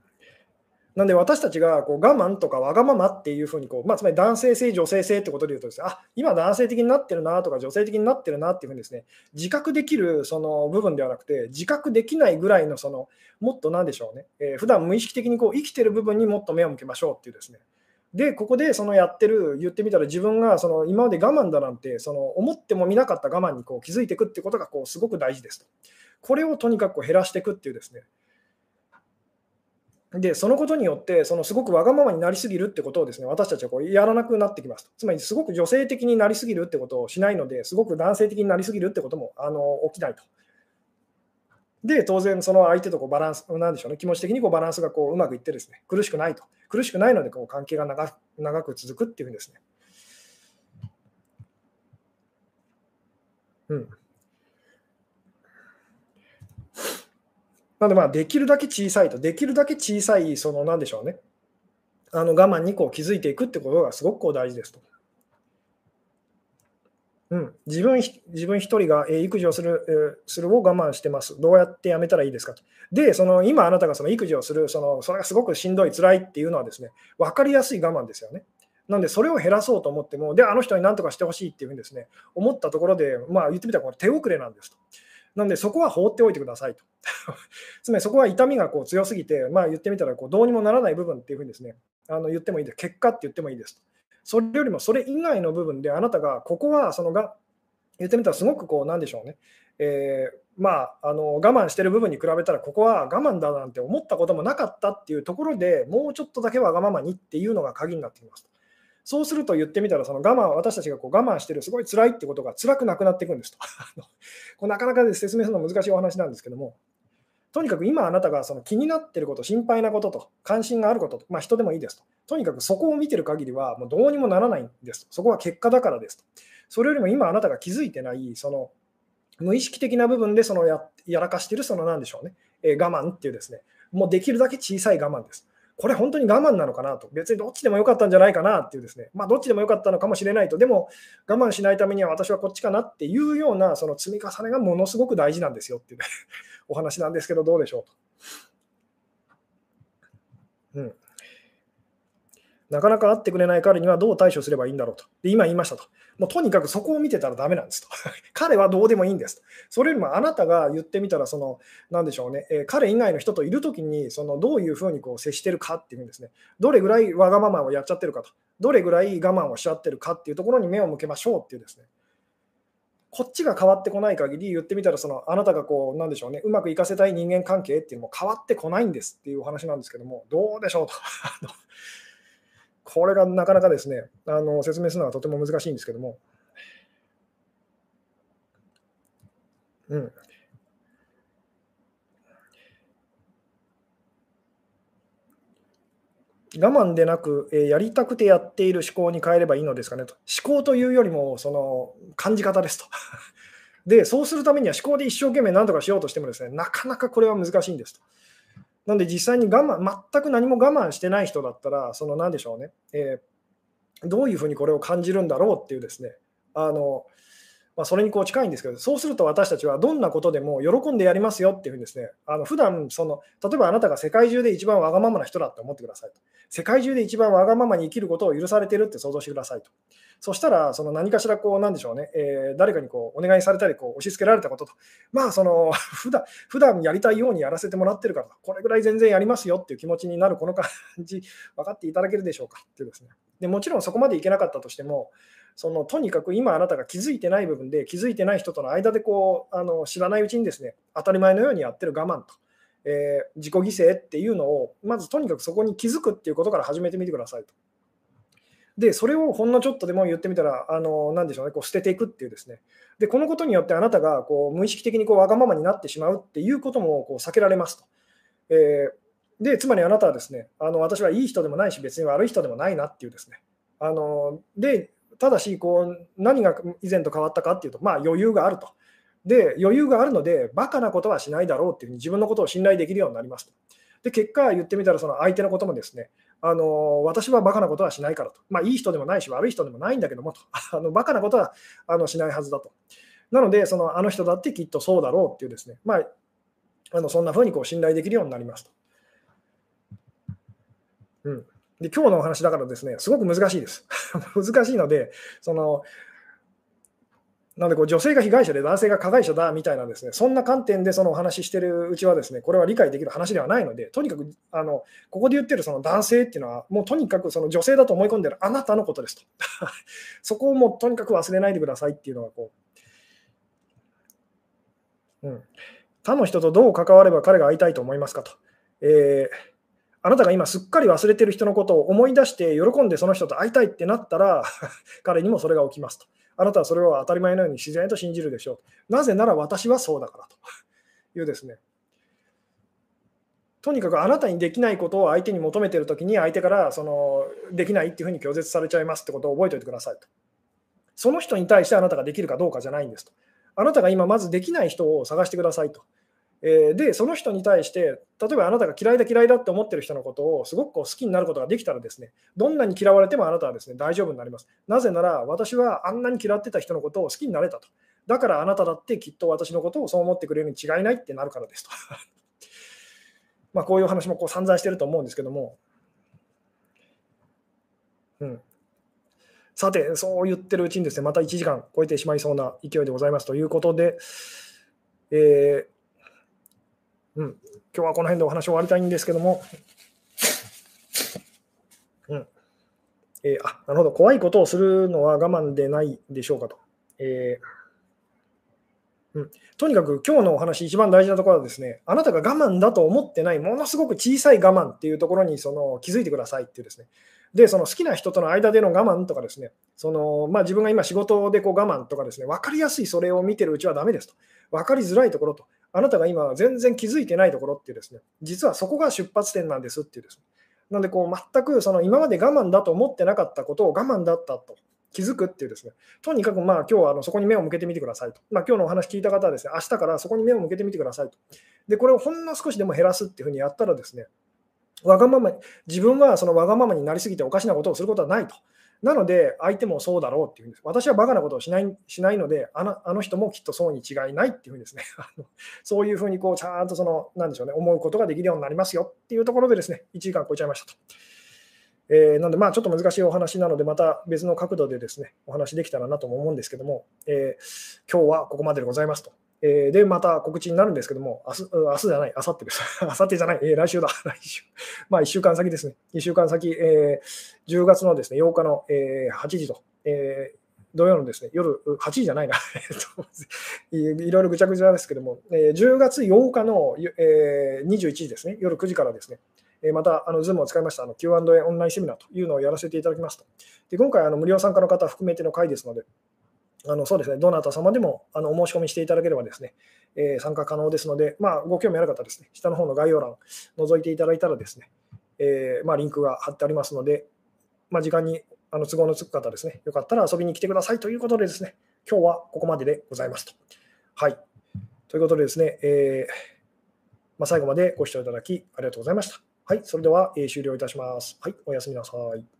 Speaker 1: なんで私たちがこう我慢とかわがままっていうふうにこう、まあ、つまり男性性、女性性ってことで言うとですね、あ今男性的になってるなとか女性的になってるなっていうふうにですね、自覚できるその部分ではなくて、自覚できないぐらいのその、もっとなんでしょうね、えー、普段無意識的にこう生きてる部分にもっと目を向けましょうっていうですね、で、ここでそのやってる、言ってみたら自分がその今まで我慢だなんて、その思ってもみなかった我慢にこう気づいていくってことがこうすごく大事ですと。これをとにかく減らしていくっていうですね。で、そのことによって、そのすごくわがままになりすぎるってことをですね、私たちはこうやらなくなってきます。つまり、すごく女性的になりすぎるってことをしないので、すごく男性的になりすぎるってこともあの起きないと。で、当然、その相手とこうバランス、なんでしょうね、気持ち的にこうバランスがこううまくいってですね、苦しくないと。苦しくないのでこう関係が長長く続くっていうふうですね。うん。なので、ま、できるだけ小さいと、できるだけ小さい、その、なんでしょうね、あの我慢にこう気づいていくってことがすごくこう大事ですと。うん、自分自分一人が育児をするえー、するを我慢してます。どうやってやめたらいいですかと。で、その今あなたがその育児をするその、それがすごくしんどい、辛いっていうのはですね、分かりやすい我慢ですよね。なので、それを減らそうと思っても、で、あの人に何とかしてほしいっていうふうにですね、思ったところで、まあ言ってみたらこれ手遅れなんですと。なので、そこは放っておいてくださいと。つまり、そこは痛みがこう強すぎて、まあ、言ってみたらこうどうにもならない部分っていうふうにですね、あの言ってもいいです。結果って言ってもいいですと。それよりもそれ以外の部分で、あなたがここはそのが言ってみたらすごくこう、なんでしょうね、えー、まあ、あの我慢してる部分に比べたら、ここは我慢だなんて思ったこともなかったっていうところでもうちょっとだけわがままにっていうのが鍵になってきます。そうすると言ってみたら、その我慢、私たちがこう我慢してる、すごい辛いってことが辛くなくなっていくんですと。こうなかなかで説明するの難しいお話なんですけども、とにかく今あなたがその気になってること、心配なことと、関心があることと、まあ、人でもいいですと。とにかくそこを見てる限りは、もうどうにもならないんですと。そこは結果だからですと。それよりも今あなたが気づいてない、その無意識的な部分でそのやらかしてる、そのなんでしょうね、えー、我慢っていうですね、もうできるだけ小さい我慢です。これ本当に我慢なのかなと、別にどっちでもよかったんじゃないかなっていうですね、まあ、どっちでもよかったのかもしれないと、でも我慢しないためには私はこっちかなっていうようなその積み重ねがものすごく大事なんですよっていう、ね、お話なんですけど、どうでしょうと。うんなかなか会ってくれない彼にはどう対処すればいいんだろうと。で今言いましたと。もうとにかくそこを見てたらダメなんですと。彼はどうでもいいんですと。それよりもあなたが言ってみたら、その、なんでしょうね、えー、彼以外の人といるときに、その、どういうふうにこう接してるかっていうんですね。どれぐらいわがままをやっちゃってるかと。どれぐらい我慢をしちゃってるかっていうところに目を向けましょうっていうですね。こっちが変わってこない限り言ってみたらそのあなたがこうなんでしょうねうまくいかせたい人間関係っていうのも変わってこないんですっていうお話なんですけどもどうでしょうと これがなかなかですね、あの説明するのはとても難しいんですけども、うん。我慢でなく、えー、やりたくてやっている思考に変えればいいのですかねと。思考というよりも、その感じ方ですと。で、そうするためには思考で一生懸命何とかしようとしてもですね、なかなかこれは難しいんですと。なんで実際に我慢、全く何も我慢してない人だったら、その何でしょうね、えー、どういうふうにこれを感じるんだろうっていうですね、あのまあ、それにこう近いんですけど、そうすると私たちはどんなことでも喜んでやりますよっていうふうにですね、あの普段その例えばあなたが世界中で一番わがままな人だって思ってくださいと。世界中で一番わがままに生きることを許されてるって想像してくださいと。そしたら、その何かしらこう、なんでしょうね、えー、誰かにこうお願いされたりこう押し付けられたことと、まあ、その 普段普段やりたいようにやらせてもらってるからこれぐらい全然やりますよっていう気持ちになるこの感じ、分かっていただけるでしょうかっていうですね。でもちろんそこまでいけなかったとしても、そのとにかく今あなたが気づいてない部分で気づいてない人との間でこうあの知らないうちにですね当たり前のようにやってる我慢と、えー、自己犠牲っていうのをまずとにかくそこに気づくっていうことから始めてみてくださいと。で、それをほんのちょっとでも言ってみたら、あのなでしょうね、こう捨てていくっていうですね。で、このことによってあなたがこう無意識的にこうわがままになってしまうっていうこともこう避けられますと。えー、で、つまりあなたはですね、あの私はいい人でもないし、別に悪い人でもないなっていうですね。あので、ただしこう、何が以前と変わったかっていうと、まあ、余裕があると。で、余裕があるので、バカなことはしないだろうっていうふうに自分のことを信頼できるようになりますと。で、結果、言ってみたら、その相手のこともですね、あの私はバカなことはしないからと。まあ、いい人でもないし、悪い人でもないんだけどもと。あのバカなことはあのしないはずだと。なので、そのあの人だってきっとそうだろうっていうですね、まあ、あのそんなふうにこう信頼できるようになりますと。うんで今日のお話だからですね、すごく難しいです。難しいので、そのなのでこう女性が被害者で男性が加害者だみたいなですね、そんな観点でそのお話ししてるうちはですね、これは理解できる話ではないので、とにかくあのここで言ってるその男性っていうのは、もうとにかくその女性だと思い込んでるあなたのことですと。そこをもうとにかく忘れないでくださいっていうのがこう、うん、他の人とどう関われば彼が会いたいと思いますかと。えーあなたが今すっかり忘れてる人のことを思い出して喜んでその人と会いたいってなったら 彼にもそれが起きますと。あなたはそれを当たり前のように自然と信じるでしょう。なぜなら私はそうだからと いうですね。とにかくあなたにできないことを相手に求めてるときに相手からそのできないっていうふうに拒絶されちゃいますってことを覚えておいてくださいと。その人に対してあなたができるかどうかじゃないんですと。あなたが今まずできない人を探してくださいと。えで、その人に対して、例えばあなたが嫌いだ嫌いだって思ってる人のことをすごくこう好きになることができたらですね、どんなに嫌われてもあなたはですね大丈夫になります。なぜなら、私はあんなに嫌ってた人のことを好きになれたと。だからあなただってきっと私のことをそう思ってくれるに違いないってなるからですと。まあこういう話もこう散々してると思うんですけども、うん、さて、そう言ってるうちにですね、また1時間超えてしまいそうな勢いでございますということで、えー、うん、今日はこの辺でお話を終わりたいんですけども、うんえー、あなるほど、怖いことをするのは我慢でないでしょうかと。えーうん、とにかく今日のお話、一番大事なところはですね、あなたが我慢だと思ってない、ものすごく小さい我慢っていうところにその気づいてくださいっていうですね。で、その好きな人との間での我慢とかですね、そのまあ、自分が今仕事でこう我慢とかですね、分かりやすいそれを見てるうちはダメですと。分かりづらいところと、あなたが今全然気づいてないところっていうですね、実はそこが出発点なんですっていうですね。なのでこう全くその今まで我慢だと思ってなかったことを我慢だったと気づくっていうですね、とにかくまあ今日はあのそこに目を向けてみてくださいと。まあ、今日のお話聞いた方はですね、明日からそこに目を向けてみてくださいと。で、これをほんの少しでも減らすっていうふうにやったらですね、わがまま自分はそのわがままになりすぎておかしなことをすることはないと。なので、相手もそうだろうっていうんです。私はバカなことをしないしないのであの、あの人もきっとそうに違いないっていうふうにですね、そういうふうにこうちゃんとその、なんでしょうね、思うことができるようになりますよっていうところでですね、1時間超えちゃいましたと。えー、なので、まあ、ちょっと難しいお話なので、また別の角度でですね、お話できたらなとも思うんですけども、えー、今日はここまででございますと。えー、で、また告知になるんですけども、明日明日じゃない、明後日です。明後日じゃない、えー、来週だ、来週。まあ、1週間先ですね。1週間先、えー、10月のですね、8日の、えー、8時と、えー、土曜のですね、夜、8時じゃないな、いろいろぐちゃぐちゃですけども、えー、10月8日の、えー、21時ですね、夜9時からですね、えまた、あの、Zoom を使いましたあの Q&A オンラインセミナーというのをやらせていただきますと。で今回、あの無料参加の方含めての回ですので、あのそうですね、どなた様でもあのお申し込みしていただければですね、えー、参加可能ですので、まあ、ご興味ある方ですね、下の方の概要欄、覗いていただいたらですね、えー、まあ、リンクが貼ってありますので、まあ、時間にあの都合のつく方ですね、よかったら遊びに来てくださいということでですね、今日はここまででございますと。はい。ということでですね、えー、まあ、最後までご視聴いただきありがとうございました。はい、それでは、えー、終了いたします。はい、おやすみなさい。